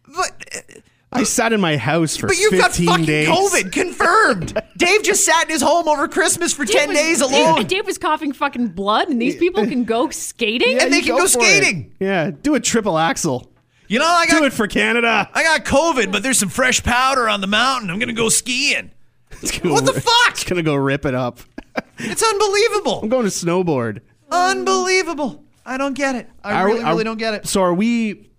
but uh, I sat in my house for but you've 15 got fucking days. COVID confirmed. Dave just sat in his home over Christmas for ten was- days alone, Dave, Dave was coughing fucking blood, and these people can go skating. and they can go, for it. skating. Yeah, do a triple axel. You know, I Do got it for Canada. I got COVID, but there's some fresh powder on the mountain. I'm gonna go skiing. Gonna What the fuck? It's gonna go rip it up. It's unbelievable. I'm going to snowboard. Unbelievable. I don't get it. I Are we- really, are- really don't get it. So are we,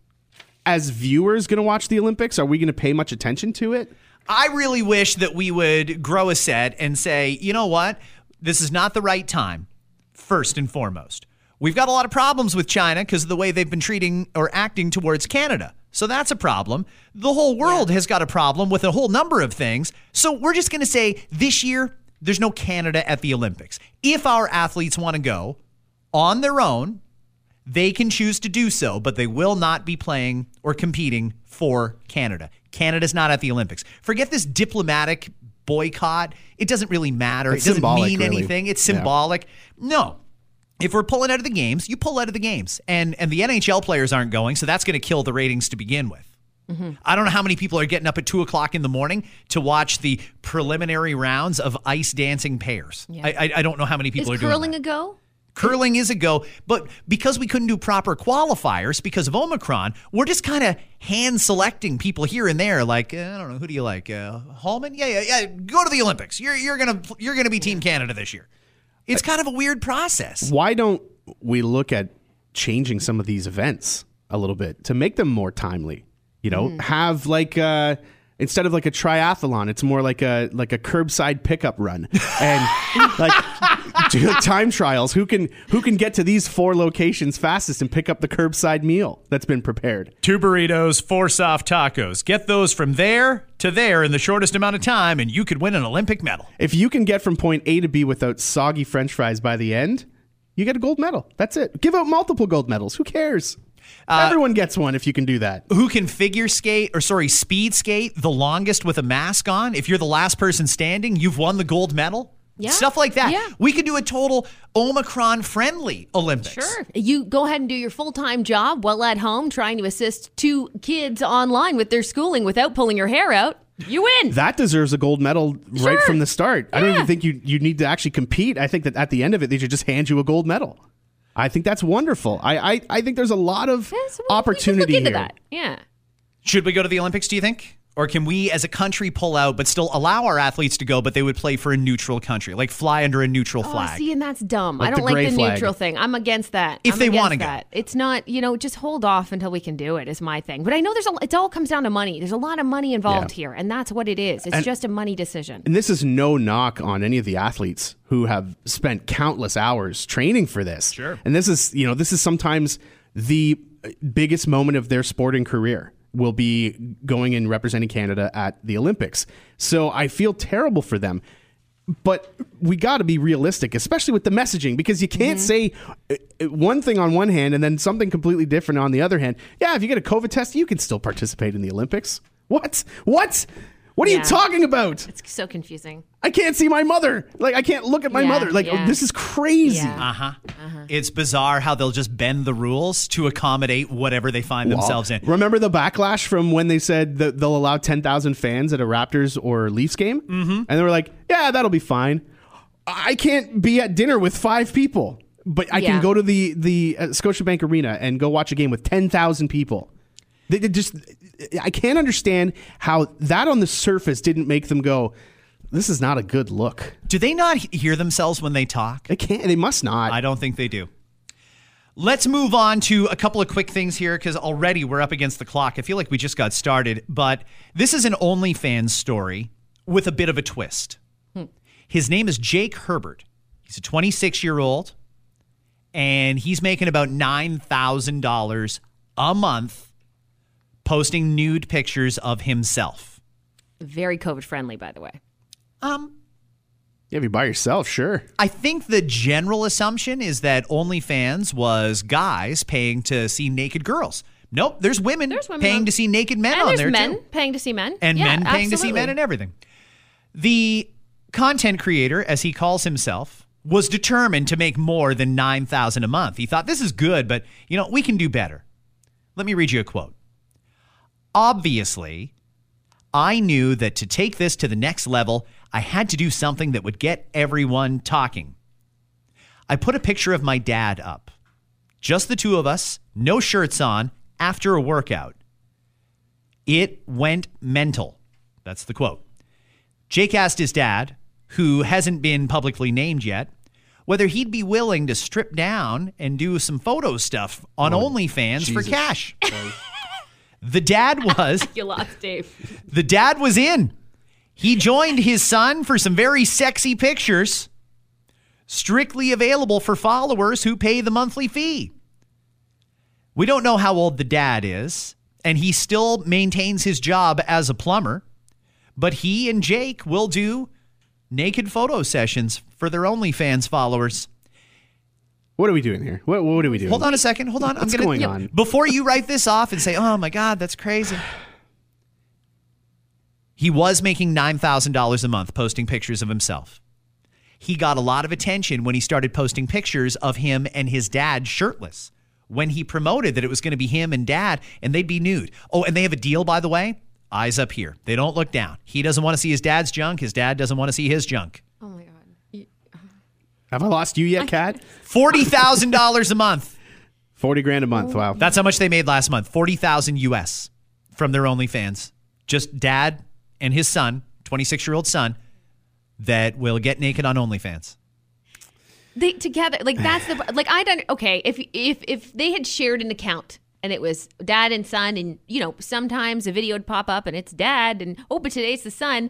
as viewers, going to watch the Olympics? Are we going to pay much attention to it? I really wish that we would grow a set and say, you know what? This is not the right time, first and foremost. We've got a lot of problems with China because of the way they've been treating or acting towards Canada. So that's a problem. The whole world has got a problem with a whole number of things. So we're just going to say this year, there's no Canada at the Olympics. If our athletes want to go on their own, they can choose to do so, but they will not be playing or competing for Canada. Canada's not at the Olympics. Forget this diplomatic boycott. It doesn't really matter. It's it doesn't mean really. anything. It's Yeah. symbolic. No. If we're pulling out of the games, you pull out of the games. And and the NHL players aren't going, so that's going to kill the ratings to begin with. I don't know how many people are getting up at two o'clock in the morning to watch the preliminary rounds of ice dancing pairs. I, I, I don't know how many Is people are doing curling a go? Curling is a go, but because we couldn't do proper qualifiers because of Omicron, we're just kind of hand selecting people here and there. Like uh, I don't know, who do you like? Uh, Homan? Yeah, yeah, yeah. Go to the Olympics. You're you're gonna you're gonna be Team Canada this year. It's kind of a weird process. Why don't we look at changing some of these events a little bit to make them more timely? You know, Hmm. have like uh instead of like a triathlon, it's more like a like a curbside pickup run, and like time trials. Who can who can get to these four locations fastest and pick up the curbside meal that's been prepared? Two burritos, four soft tacos. Get those from there to there in the shortest amount of time, and you could win an Olympic medal. If you can get from point A to B without soggy French fries by the end, you get a gold medal. That's it. Give out multiple gold medals. Who cares? Uh, Everyone gets one if you can do that. Who can figure skate or sorry, speed skate the longest with a mask on? If you're the last person standing, you've won the gold medal. Yeah. Stuff like that. Yeah. We could do a total Omicron friendly Olympics. Sure. You go ahead and do your full time job while at home trying to assist two kids online with their schooling without pulling your hair out. You win. That deserves a gold medal right Sure. from the start. I don't even think you you need to actually compete. I think that at the end of it, they should just hand you a gold medal. I think that's wonderful. I I, I think there's a lot of Yeah, so we- we can opportunity look into here. that. Yeah. Should we go to the Olympics, do you think? Or can we as a country pull out but still allow our athletes to go, but they would play for a neutral country, like fly under a neutral Oh, flag? see, and that's dumb. Like I don't like the flag. neutral thing. I'm against that. If I'm they wanna go. that. It's not, you know, just hold off until we can do it. Is my thing. But I know there's a. It all comes down to money. There's a lot of money involved Yeah. here, and that's what it is. It's And- just a money decision. And this is no knock on any of the athletes who have spent countless hours training for this. Sure. And this is, you know, this is sometimes the biggest moment of their sporting career will be going and representing Canada at the Olympics. So I feel terrible for them. But we got to be realistic, especially with the messaging, because you can't say uh, uh, one thing on one hand and then something completely different on the other hand. Yeah, if you get a COVID test, you can still participate in the Olympics. What? What? What are Yeah. you talking about? It's so confusing. I can't see my mother. Like I can't look at my Yeah, mother. Like yeah. oh, this is crazy. Yeah. Uh huh. It's bizarre how they'll just bend the rules to accommodate whatever they find themselves in. Remember the backlash from when they said that they'll allow 10,000 fans at a Raptors or Leafs game? Mm-hmm. And they were like, yeah, that'll be fine. I can't be at dinner with five people, but I Yeah. can go to the, the uh, Scotiabank Arena and go watch a game with 10,000 people. They, they just, I can't understand how that on the surface didn't make them go, this is not a good look. Do they not hear themselves when they talk? They can't, they must not. I don't think they do. Let's move on to a couple of quick things here because already we're up against the clock. I feel like we just got started, but this is an OnlyFans story with a bit of a twist. Hmm. His name is Jake Herbert. He's a 26 year old, and he's making about $9,000 a month posting nude pictures of himself. Very COVID friendly, by the way. Um, Yeah, if you by yourself, sure. I think the general assumption is that OnlyFans was guys paying to see naked girls. Nope, there's women, There's women paying on- to see naked men and on there's there men too, paying to see men, and Yeah, men paying to see men and everything. The content creator, as he calls himself, was determined to make more than nine thousand a month. He thought this is good, but you know we can do better. Let me read you a quote. Obviously, I knew that to take this to the next level, I had to do something that would get everyone talking. I put a picture of my dad up. Just the two of us, no shirts on, after a workout. It went mental. That's the quote. Jake asked his dad, who hasn't been publicly named yet, whether he'd be willing to strip down and do some photo stuff on oh, OnlyFans for Jesus. cash. Oh. The dad was You lost Dave. the dad was in. He joined his son for some very sexy pictures, strictly available for followers who pay the monthly fee. We don't know how old the dad is, and he still maintains his job as a plumber, but he and Jake will do naked photo sessions for their OnlyFans followers. What are we doing here? What, what are we doing? Hold on a second. Hold on. What's I'm gonna, going on? Before you write this off and say, "Oh my God, that's crazy," he was making nine thousand dollars a month posting pictures of himself. He got a lot of attention when he started posting pictures of him and his dad shirtless. When he promoted that it was going to be him and dad, and they'd be nude. Oh, and they have a deal, by the way. Eyes up here. They don't look down. He doesn't want to see his dad's junk. His dad doesn't want to see his junk. Oh my god. Have I lost you yet, Kat? Forty thousand dollars a month. 40 grand a month. Wow. That's how much they made last month. 40,000 US from their OnlyFans. Just dad and his son, 26-year-old son that will get naked on OnlyFans. They together like that's the like I don't okay if if if they had shared an account and it was dad and son and you know sometimes a video would pop up and it's dad and oh but today's the son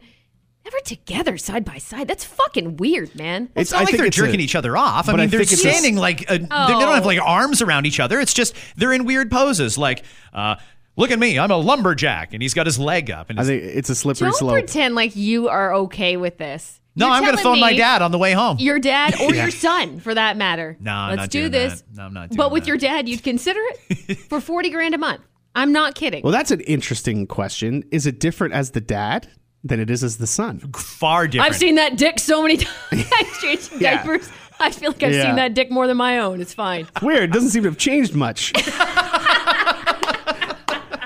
never together side by side that's fucking weird man Well, it's, not like they're jerking each other off. I mean, I they're think it's a- standing like uh, they don't have Oh. like arms around each other. It's just they're in weird poses. Like, uh, look at me, I'm a lumberjack, and he's got his leg up. And I think it's a slippery don't slope. pretend like you are okay with this no, You're I'm going to phone my dad on the way home. your dad or your son for that matter No, I'm let's not do doing this that. No, I'm not doing but with that. your dad you'd consider it for 40 grand a month I'm not kidding Well, that's an interesting question. Is it different as the dad than it is as the son? Far different. I've seen that dick so many times changing Yeah. diapers I feel like I've Yeah. seen that dick more than my own it's fine Weird. It doesn't seem to have changed much.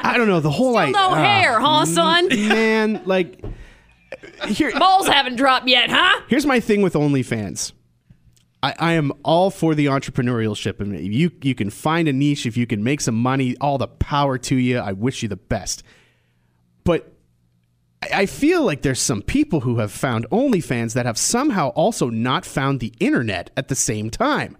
I don't know. The whole like no ah, hair huh son man. Like here, balls haven't dropped yet huh here's my thing with OnlyFans. I, I am all for the entrepreneurship. And if you you can find a niche, if you can make some money, all the power to you. I wish you the best. But I I feel like there's some people who have found OnlyFans that have somehow also not found the internet at the same time.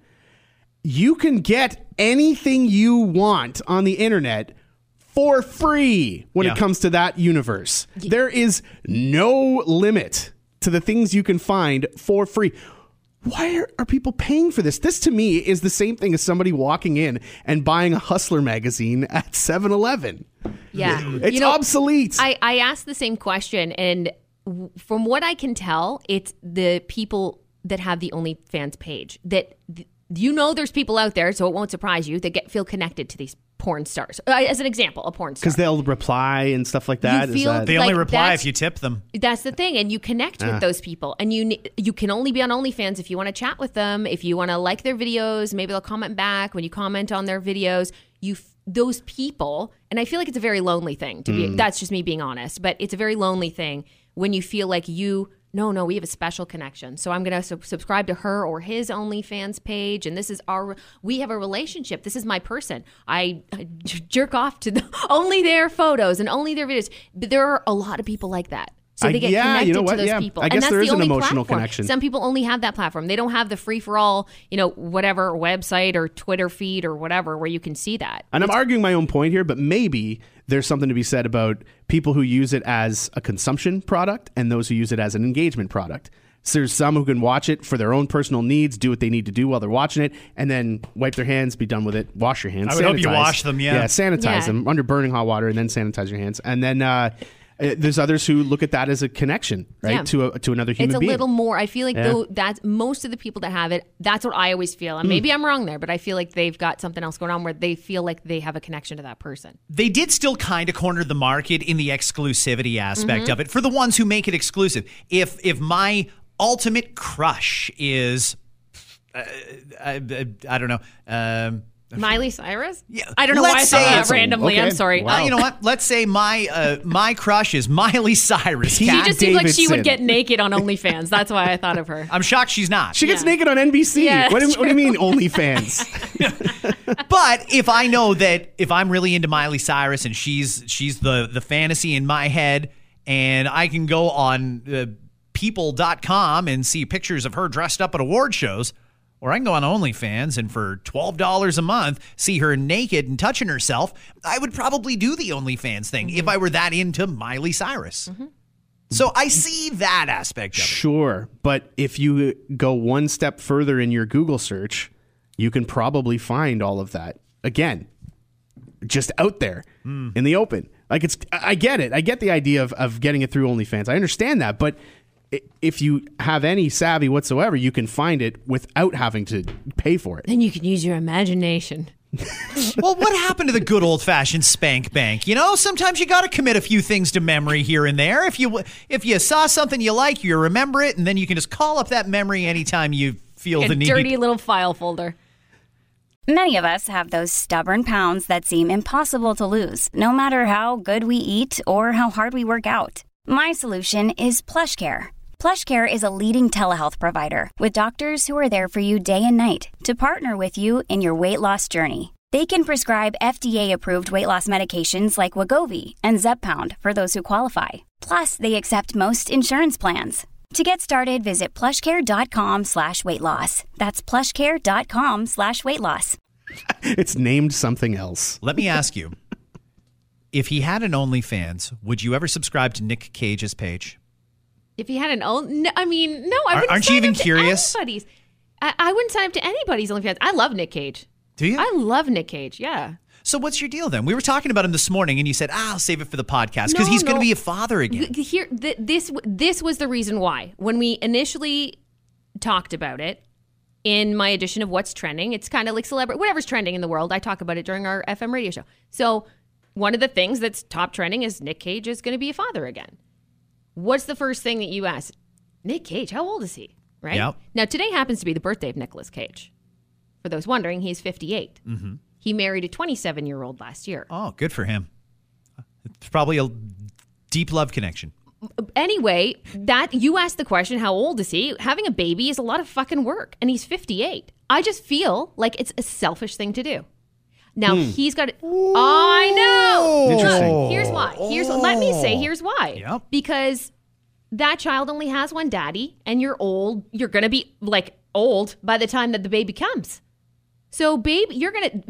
You can get anything you want on the internet for free when Yeah. it comes to that universe. There is no limit to the things you can find for free. Why are, are people paying for this? This to me is the same thing as somebody walking in and buying a Hustler magazine at 7 Eleven. Yeah. It's You know, obsolete. I, I asked the same question, and from what I can tell, it's the people that have the OnlyFans page that th- you know there's people out there, so it won't surprise you that get feel connected to these porn stars. Uh, as an example, a porn star. Because they'll reply and stuff like that. Is feel that- They only Like, reply if you tip them. That's the thing, and you connect with those people, and you you can only be on OnlyFans if you want to chat with them, if you want to like their videos. Maybe they'll comment back when you comment on their videos. You f- those people, and I feel like it's a very lonely thing to Mm. be. That's just me being honest, but it's a very lonely thing when you feel like you. No, no, we have a special connection. So I'm going to sub- subscribe to her or his OnlyFans page, and this is our. We have a relationship. This is my person. I, jerk off to the, only their photos and only their videos. But there are a lot of people like that. So they get yeah, connected you know to what? those Yeah. people. I and guess that's there the an emotional platform. connection. Some people only have that platform. They don't have the free for all, you know, whatever website or Twitter feed or whatever where you can see that. And I'm arguing my own point here, but maybe there's something to be said about people who use it as a consumption product and those who use it as an engagement product. So there's some who can watch it for their own personal needs, do what they need to do while they're watching it, and then wipe their hands, be done with it, wash your hands. I would hope you wash them, yeah. Yeah, sanitize Yeah. them under burning hot water and then sanitize your hands. And then uh, uh, there's others who look at that as a connection, right, Yeah. to a, to another human being. It's a being. little more. I feel like Yeah. though that's most of the people that have it. That's what I always feel, and maybe I'm wrong there, but I feel like they've got something else going on where they feel like they have a connection to that person. They did still kind of corner the market in the exclusivity aspect Mm-hmm. of it for the ones who make it exclusive. If if my ultimate crush is, uh, I, I, I don't know. Um, Miley Cyrus? Yeah, I don't know why I let's thought that it's- randomly. I'm sorry. Wow. uh, you know what? Let's say my uh, my crush is Miley Cyrus. She Kat. just seems like she would get naked on OnlyFans. That's why I thought of her. I'm shocked she's not. she gets Yeah. naked on NBC. Yeah, what, do, what do you mean, OnlyFans? But if I know that if I'm really into Miley Cyrus and she's she's the the fantasy in my head, and I can go on uh, people.com and see pictures of her dressed up at award shows, or I can go on OnlyFans and for twelve dollars a month see her naked and touching herself, I would probably do the OnlyFans thing if mm-hmm. I were that into Miley Cyrus. Mm-hmm. So I see that aspect of it. Sure, but if you go one step further in your Google search, you can probably find all of that again, just out there hmm. in the open. Like it's, I get it. I get the idea of, of getting it through OnlyFans. I understand that, but if you have any savvy whatsoever, you can find it without having to pay for it. Then you can use your imagination. Well, what happened to the good old fashioned spank bank? You know, sometimes you got to commit a few things to memory here and there. If you if you saw something you like, you remember it, and then you can just call up that memory anytime you feel A the need. dirty little file folder. Many of us have those stubborn pounds that seem impossible to lose, no matter how good we eat or how hard we work out. My solution is PlushCare. PlushCare is a leading telehealth provider with doctors who are there for you day and night to partner with you in your weight loss journey. They can prescribe FDA-approved weight loss medications like Wegovy and Zepbound for those who qualify. Plus, they accept most insurance plans. To get started, visit plushcare.com slash weight loss. That's plushcare.com slash weight loss. It's named something else. Let me ask you: If he had an OnlyFans, would you ever subscribe to Nick Cage's page? If he had an own, no, I mean, no, I wouldn't. aren't you even up to curious? Anybody's. I, I wouldn't sign up to anybody's OnlyFans. I love Nick Cage. Do you? I love Nick Cage. Yeah. so what's your deal then? We were talking about him this morning, and you said, ah, "I'll save it for the podcast because No, he's going to be a father again." Here, th- this this was the reason why when we initially talked about it in my edition of What's Trending. It's kind of like celebrity, whatever's trending in the world. I talk about it during our FM radio show. So one of the things that's top trending is Nick Cage is going to be a father again. What's the first thing that you ask? Nick Cage, how old is he? Right Yep. now, today happens to be the birthday of Nicolas Cage. For those wondering, he's 58. Mm-hmm. He married a 27 year old last year. Oh, good for him. It's probably a deep love connection. anyway, that you asked the question, how old is he? Having a baby is a lot of fucking work, and he's 58. I just feel like it's a selfish thing to do. Now hmm. he's got. It. I know. Interesting. Here's why. Here's let me say. Here's oh. why. Yep. Because that child only has one daddy, and you're old. You're gonna be like old by the time that the baby comes. So, babe, you're gonna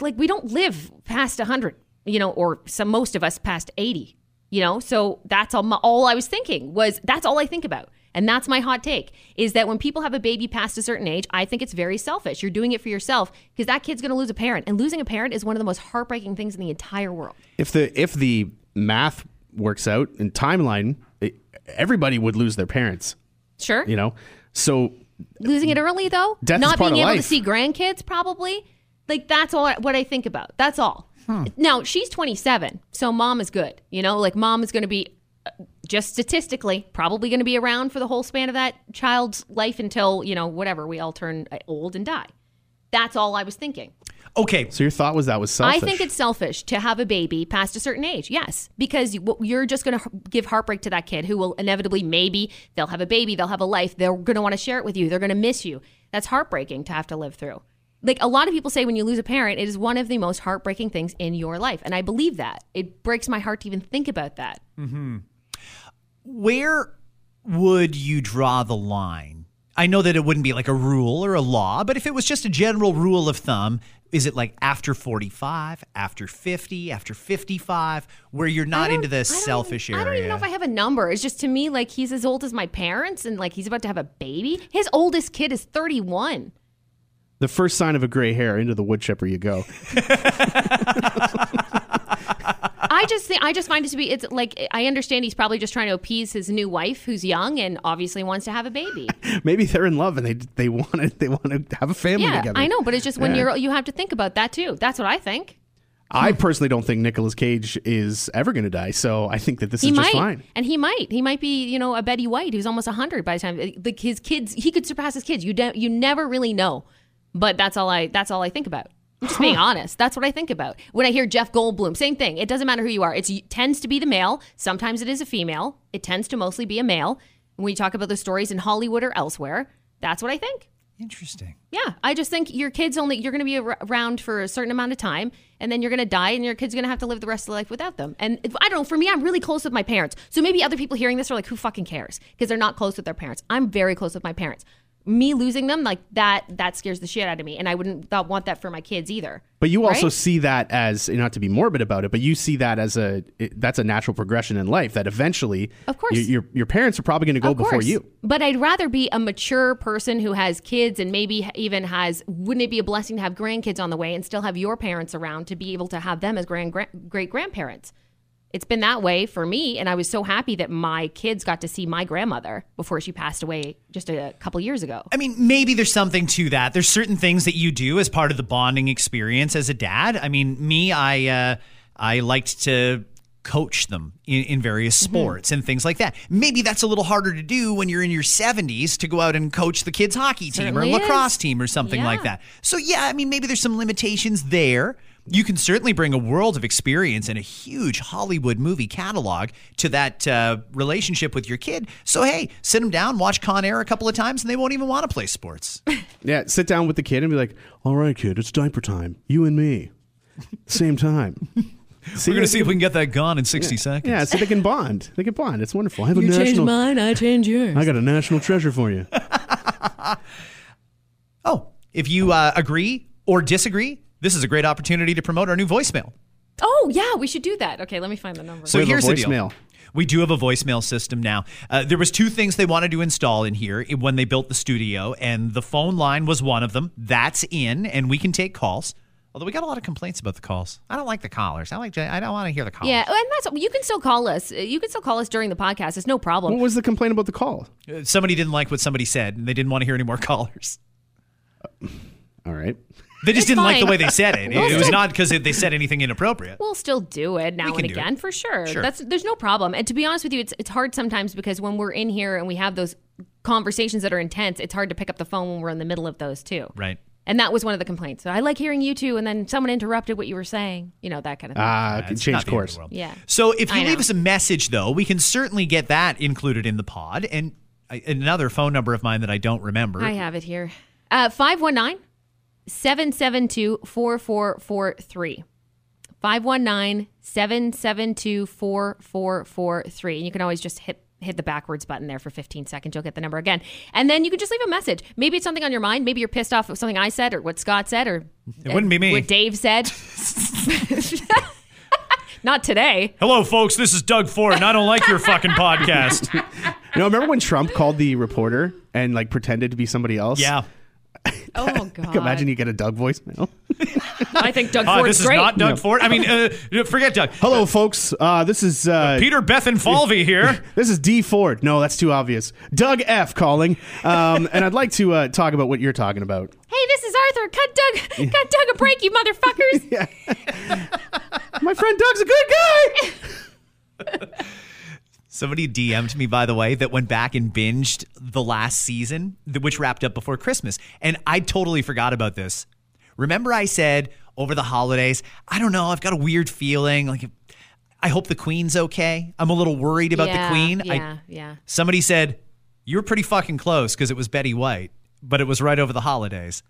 like we don't live past hundred, you know, or some most of us past eighty, you know. So that's all. My, all I was thinking was that's all I think about, and that's my hot take is that when people have a baby past a certain age, I think it's very selfish. You're doing it for yourself because that kid's gonna lose a parent, and losing a parent is one of the most heartbreaking things in the entire world. If the if the math works out in timeline, it, everybody would lose their parents. Sure, You know, so losing it early though, Death is not part being of able to see grandkids, probably. Like that's all I, what I think about. That's all. Now she's 27, so mom is good. You know, like mom is going to be uh, just statistically probably going to be around for the whole span of that child's life until you know whatever we all turn uh, old and die. That's all I was thinking. Okay. so your thought was that was selfish. I think it's selfish to have a baby past a certain age. Yes, because you- you're just going to give heartbreak to that kid who will inevitably, maybe they'll have a baby, they'll have a life, they're going to want to share it with you, they're going to miss you. That's heartbreaking to have to live through. Like a lot of people say, when you lose a parent, it is one of the most heartbreaking things in your life, and I believe that. It breaks my heart to even think about that. Where would you draw the line? I know that it wouldn't be like a rule or a law, but if it was just a general rule of thumb, is it like after 45, after 50, after 55, where you're not into the selfish even, area? I don't even know if I have a number. It's just to me like he's as old as my parents, and like he's about to have a baby. His oldest kid is 31. the first sign of a gray hair into the wood chipper you go. I just think I just find it to be it's like I understand he's probably just trying to appease his new wife who's young and obviously wants to have a baby. Maybe they're in love and they they want to they want to have a family yeah, together. I know, but it's just when Yeah. you're you have to think about that too. That's what I think. I personally don't think Nicolas Cage is ever going to die, so I think that this He is might, just fine. and he might, he might be, you know, a Betty White who's almost hundred by the time like his kids, he could surpass his kids. You de- you never really know, but that's all I that's all I think about. I'm just being honest. That's what I think about when I hear Jeff Goldblum. Same thing. It doesn't matter who you are. It tends to be the male. Sometimes it is a female. It tends to mostly be a male. When you talk about those stories in Hollywood or elsewhere, that's what I think. Interesting. Yeah, I just think your kids only you're going to be around for a certain amount of time, and then you're going to die, and your kid's are going to have to live the rest of their life without them. And if, I don't know. For me, I'm really close with my parents, so maybe other people hearing this are like, "Who fucking cares?" Because they're not close with their parents. I'm very close with my parents. Me losing them like that that scares the shit out of me, and I wouldn't want that for my kids either. But you also Right? see that as not to be morbid about it, but you see that as a it, that's a natural progression in life. That eventually, Of course. your your, your parents are probably going to go Of before course. you. But I'd rather be a mature person who has kids and maybe even has. Wouldn't it be a blessing to have grandkids on the way and still have your parents around to be able to have them as grand, grand great grandparents? It's been that way for me, and I was so happy that my kids got to see my grandmother before she passed away just a couple years ago. I mean, maybe there's something to that. There's certain things that you do as part of the bonding experience as a dad. I mean, me, I uh, I liked to coach them in, in various Mm-hmm. sports and things like that. Maybe that's a little harder to do when you're in your 70s to go out and coach the kids' hockey team Certainly or lacrosse is. team or something Yeah. like that. So yeah, I mean, maybe there's some limitations there. You can certainly bring a world of experience and a huge Hollywood movie catalog to that uh, relationship with your kid. So hey, sit them down, watch Con Air a couple of times, and they won't even want to play sports. Yeah, sit down with the kid and be like, "All right, kid, it's diaper time. You and me, same time." See, We're gonna see if we can get that gone in 60 seconds. Yeah, so they can bond. They can bond. It's wonderful. I have a national. mine, I change yours. I got a national treasure for you. Oh, if you uh, agree or disagree, this is a great opportunity to promote our new voicemail. Oh yeah, we should do that. Okay, let me find the number. So We have a here's the deal. voicemail. We do have a voicemail system now. Uh, there was two things they wanted to install in here when they built the studio, and the phone line was one of them. That's in, and we can take calls. Although we got a lot of complaints about the calls. I don't like the callers. I like. I don't want to hear the callers. yeah, and that's you can still call us. You can still call us during the podcast. It's no problem. What was the complaint about the call? Uh, Somebody didn't like what somebody said, and they didn't want to hear any more callers. All right. They just It's didn't like the way they said it. We'll it was not because they said anything inappropriate. We'll still do it now and again for sure. Sure. That's there's no problem. And to be honest with you, it's it's hard sometimes because when we're in here and we have those conversations that are intense, it's hard to pick up the phone when we're in the middle of those too. Right. And that was one of the complaints. So I like hearing you two, and then someone interrupted what you were saying. You know that kind of thing. Ah, Uh, can it's change not the course. the world. Yeah. So if you I leave know. us a message, though, we can certainly get that included in the pod. And another phone number of mine that I don't remember. I have it here. Uh, 519 772 4443. 519 772 4443. And you can always just hit hit the backwards button there for 15 seconds. You'll get the number again. And then you can just leave a message. Maybe it's something on your mind. Maybe you're pissed off at something I said or what Scott said or It wouldn't be me. what Dave said. Not today. Hello, folks. This is Doug Ford, and I don't like your fucking podcast. You know, remember when Trump called the reporter and like pretended to be somebody else? Yeah. Oh, Like, God. imagine you get a Doug voicemail. I think Doug Uh, Ford's this is great. not Doug Ford. I mean, uh, forget Doug. Hello, folks. Uh, this is uh, Peter Bethlenfalvy here. This is D Ford. No, that's too obvious. Doug F calling, um, and I'd like to uh, talk about what you're talking about. Hey, this is Arthur. Cut Doug. Cut Doug a break, you motherfuckers. My friend Doug's a good guy. Somebody DM'd me, by the way, that went back and binged the last season, which wrapped up before Christmas. And I totally forgot about this. Remember, I said over the holidays, I don't know, I've got a weird feeling. Like, I hope the Queen's okay. I'm a little worried about Yeah, the Queen. I- Yeah, yeah. somebody said, You were pretty fucking close because it was Betty White, but it was right over the holidays.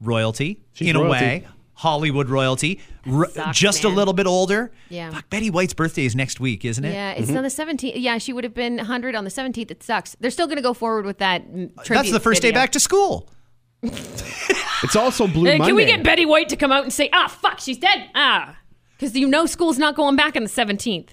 Royalty, She's in a way. Hollywood royalty, r- sucks, just a little bit older. Yeah. Fuck, Betty White's birthday is next week, isn't it? Yeah, it's on the 17th. Yeah, she would have been 100 on the 17th. It sucks. They're still going to go forward with that. mm, That's the first day back to school. It's also Blue Monday. can we get Betty White to come out and say, ah, fuck, she's dead? Ah. Because you know school's not going back on the 17th.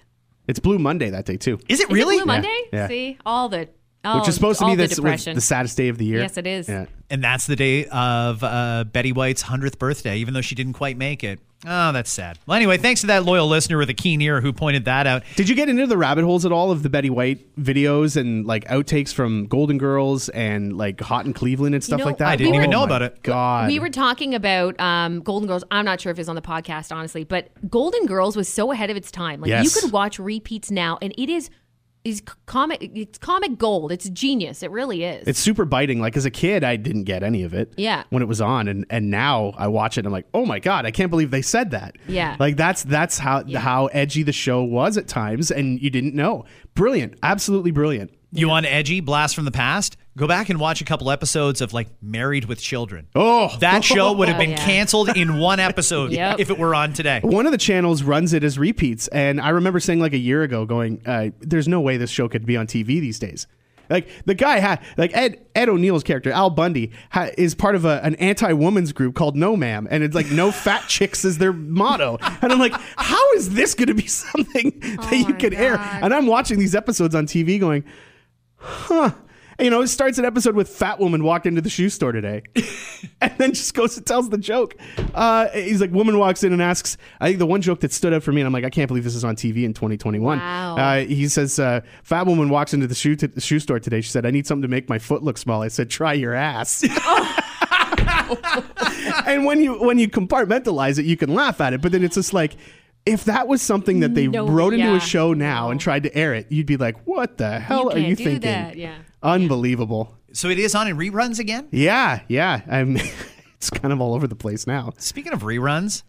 it's Blue Monday that day too, Is it really? it Blue Monday? Yeah. See? All the. All, which is supposed to be the the, the saddest day of the year. Yes, it is. Yeah. And that's the day of uh, Betty White's 100th birthday, even though she didn't quite make it. Oh, that's sad. Well, anyway, thanks to that loyal listener with a keen ear who pointed that out. Did you get into the rabbit holes at all of the Betty White videos and like outtakes from Golden Girls and like Hot in Cleveland and stuff know, like that? I didn't Oh even know about it. God, We were talking about um, Golden Girls. I'm not sure if it was on the podcast, honestly, but Golden Girls was so ahead of its time. Like you could watch repeats now, and it is is comic. It's comic gold. It's genius. It really is. It's super biting. Like as a kid, I didn't get any of it. Yeah. When it was on, and and now I watch it, and I'm like, oh my god, I can't believe they said that. Yeah. Like that's that's how how edgy the show was at times, and you didn't know. Brilliant, absolutely brilliant. You want edgy blast from the past? Go back and watch a couple episodes of like Married with Children. Oh, That show would have Oh, been yeah. canceled in one episode Yep. if it were on today. One of the channels runs it as repeats, and I remember saying like a year ago, going, uh, "There's no way this show could be on TV these days." Like the guy had like Ed Ed O'Neill's character Al Bundy ha, is part of a, an anti woman's group called No Ma'am, and it's like no fat chicks is their motto. And I'm like, how is this going to be something that you my could air? And I'm watching these episodes on TV, going, huh. And, you know, it starts an episode with fat woman walked into the shoe store today, and then just goes and tells the joke. Uh, he's like, woman walks in and asks. I think the one joke that stood out for me, and I'm like, I can't believe this is on TV in 2021. Wow. Uh, he says, uh, fat woman walks into the shoe t- the shoe store today. She said, I need something to make my foot look small. I said, try your ass. and when you when you compartmentalize it, you can laugh at it, but then it's just like. If that was something that they No, wrote into a show now and tried to air it, you'd be like, "What the hell are you thinking?" that, yeah. Unbelievable. So it is on in reruns again? Yeah, yeah. I'm. it's kind of all over the place now. Speaking of reruns,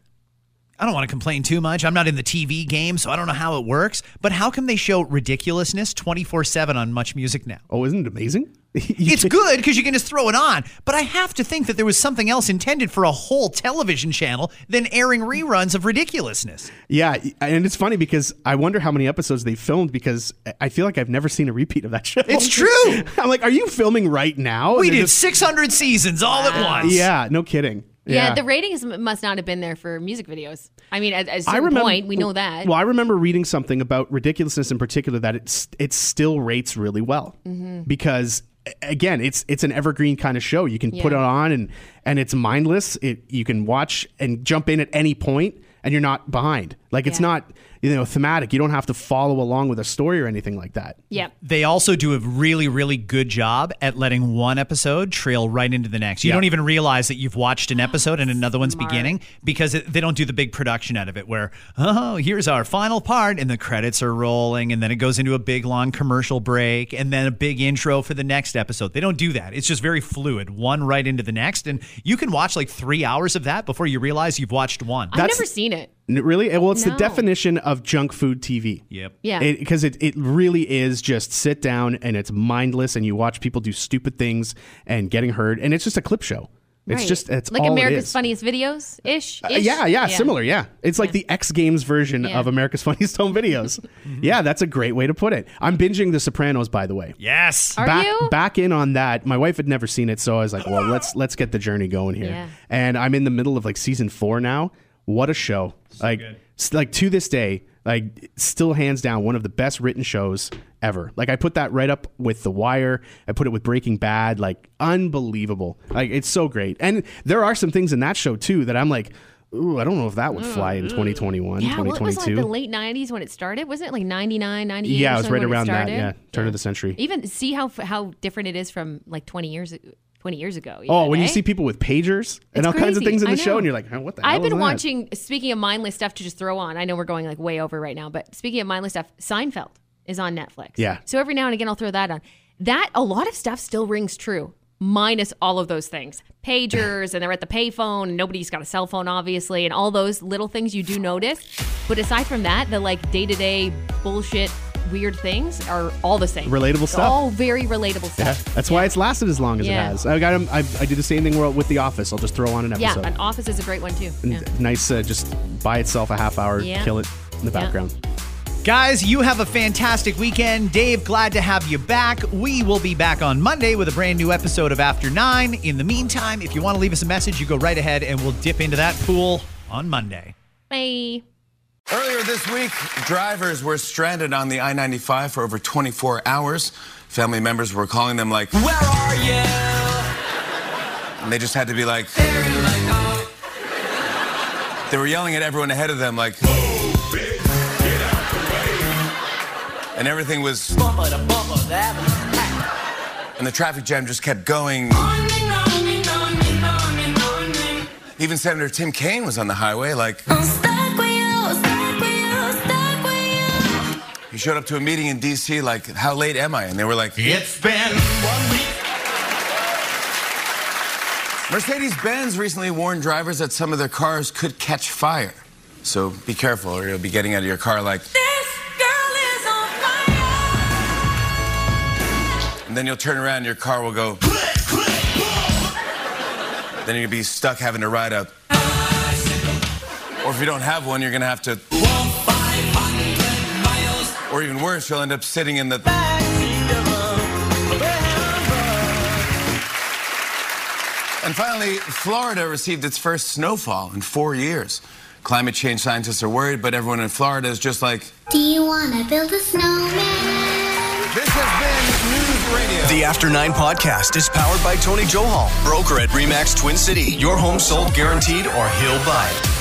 I don't want to complain too much. I'm not in the TV game, so I don't know how it works. But how come they show ridiculousness 24 7 on Much Music now? Oh, isn't it amazing? It's good because you can just throw it on. But I have to think that there was something else intended for a whole television channel than airing reruns of ridiculousness. Yeah, and it's funny because I wonder how many episodes they filmed because I feel like I've never seen a repeat of that show. It's true. I'm like, are you filming right now? We did just- 600 seasons all at once. Yeah, no kidding. yeah, the ratings must not have been there for music videos. I mean, at, at a certain I remember, point, we know that. Well, I remember reading something about ridiculousness in particular that it's it still rates really well Mm-hmm. because a- again, it's it's an evergreen kind of show. You can put it on and and it's mindless. It you can watch and jump in at any point and you're not behind. Like it's Yeah. not you know thematic. You don't have to follow along with a story or anything like that. Yep. They also do a really, really good job at letting one episode trail right into the next. You Yeah. don't even realize that you've watched an oh, episode and another one's Smart. beginning because it, they don't do the big production out of it where, oh, here's our final part and the credits are rolling and then it goes into a big long commercial break and then a big intro for the next episode. They don't do that. It's just very fluid, one right into the next. And you can watch like three hours of that before you realize you've watched one. I've That's- never seen it. N- Really? Well, it's the definition of junk food TV. Yep. Yeah. Because it, it, really is just sit down and it's mindless and you watch people do stupid things and getting hurt and it's just a clip show. It's Right. just it's like all it America's is. Funniest Videos ish. Uh, yeah, yeah, similar. Yeah, it's like the X Games version Yeah. of America's Funniest Home Videos. yeah, that's a great way to put it. I'm binging The Sopranos, by the way. Yes. Are back you? back in on that. My wife had never seen it, so I was like, "Well, let's let's get the journey going here." Yeah. And I'm in the middle of like season four now. What a show! like, s- like to this day, like still hands down one of the best written shows ever. Like I put that right up with The Wire. I put it with Breaking Bad. Like unbelievable. Like it's so great. And there are some things in that show too that I'm like, ooh, I don't know if that would fly in mm-hmm. 2021, Yeah, what was like the late 90s when it started? Wasn't it like 99, 98? yeah, it was right around that. Yeah, turn of the century. Even see how how different it is from like 20 years 20 years ago. Oh, even, when you eh? see people with pagers and It's all kinds of things in the show, and you're like, "Huh, what the hell I've been that?" watching. Speaking of mindless stuff to just throw on, I know we're going like way over right now, but speaking of mindless stuff, Seinfeld is on Netflix. Yeah. So every now and again, I'll throw that on. That a lot of stuff still rings true, minus all of those things, pagers, and they're at the payphone, and nobody's got a cell phone, obviously, and all those little things you do notice. But aside from that, the like day to day bullshit, weird things are all the same. Relatable It's stuff. All very relatable Yeah, stuff. that's why it's lasted as long as Yeah. it has. I got him. I, I do the same thing with The Office. I'll just throw on an episode. Yeah, an Office is a great one too. Yeah. Nice, uh, just by itself, a half hour, Yeah. kill it in the Yeah. background. Guys, you have a fantastic weekend. Dave, glad to have you back. We will be back on Monday with a brand new episode of After Nine. In the meantime, if you want to leave us a message, you go right ahead and we'll dip into that pool on Monday. Bye. Earlier this week, drivers were stranded on the I 95 for over 24 hours. Family members were calling them, like, Where are you? And they just had to be like, They were yelling at everyone ahead of them, like, And everything was. And the traffic jam just kept going. Even Senator Tim Kaine was on the highway, like. He showed up to a meeting in D.C. like, "How late am I?" And they were like, "It's been one week." Mercedes-Benz recently warned drivers that some of their cars could catch fire, so be careful, or you'll be getting out of your car like. This girl is on fire. And then you'll turn around and your car will go. then you'll be stuck having to ride up. Or if you don't have one, you're gonna have to. Or even worse, you'll end up sitting in the. And finally, Florida received its first snowfall in four years. Climate change scientists are worried, but everyone in Florida is just like, Do you wanna build a snowman? This has been News Radio. The After Nine podcast is powered by Tony Johal, broker at Remax Twin City. Your home sold guaranteed or he'll buy it.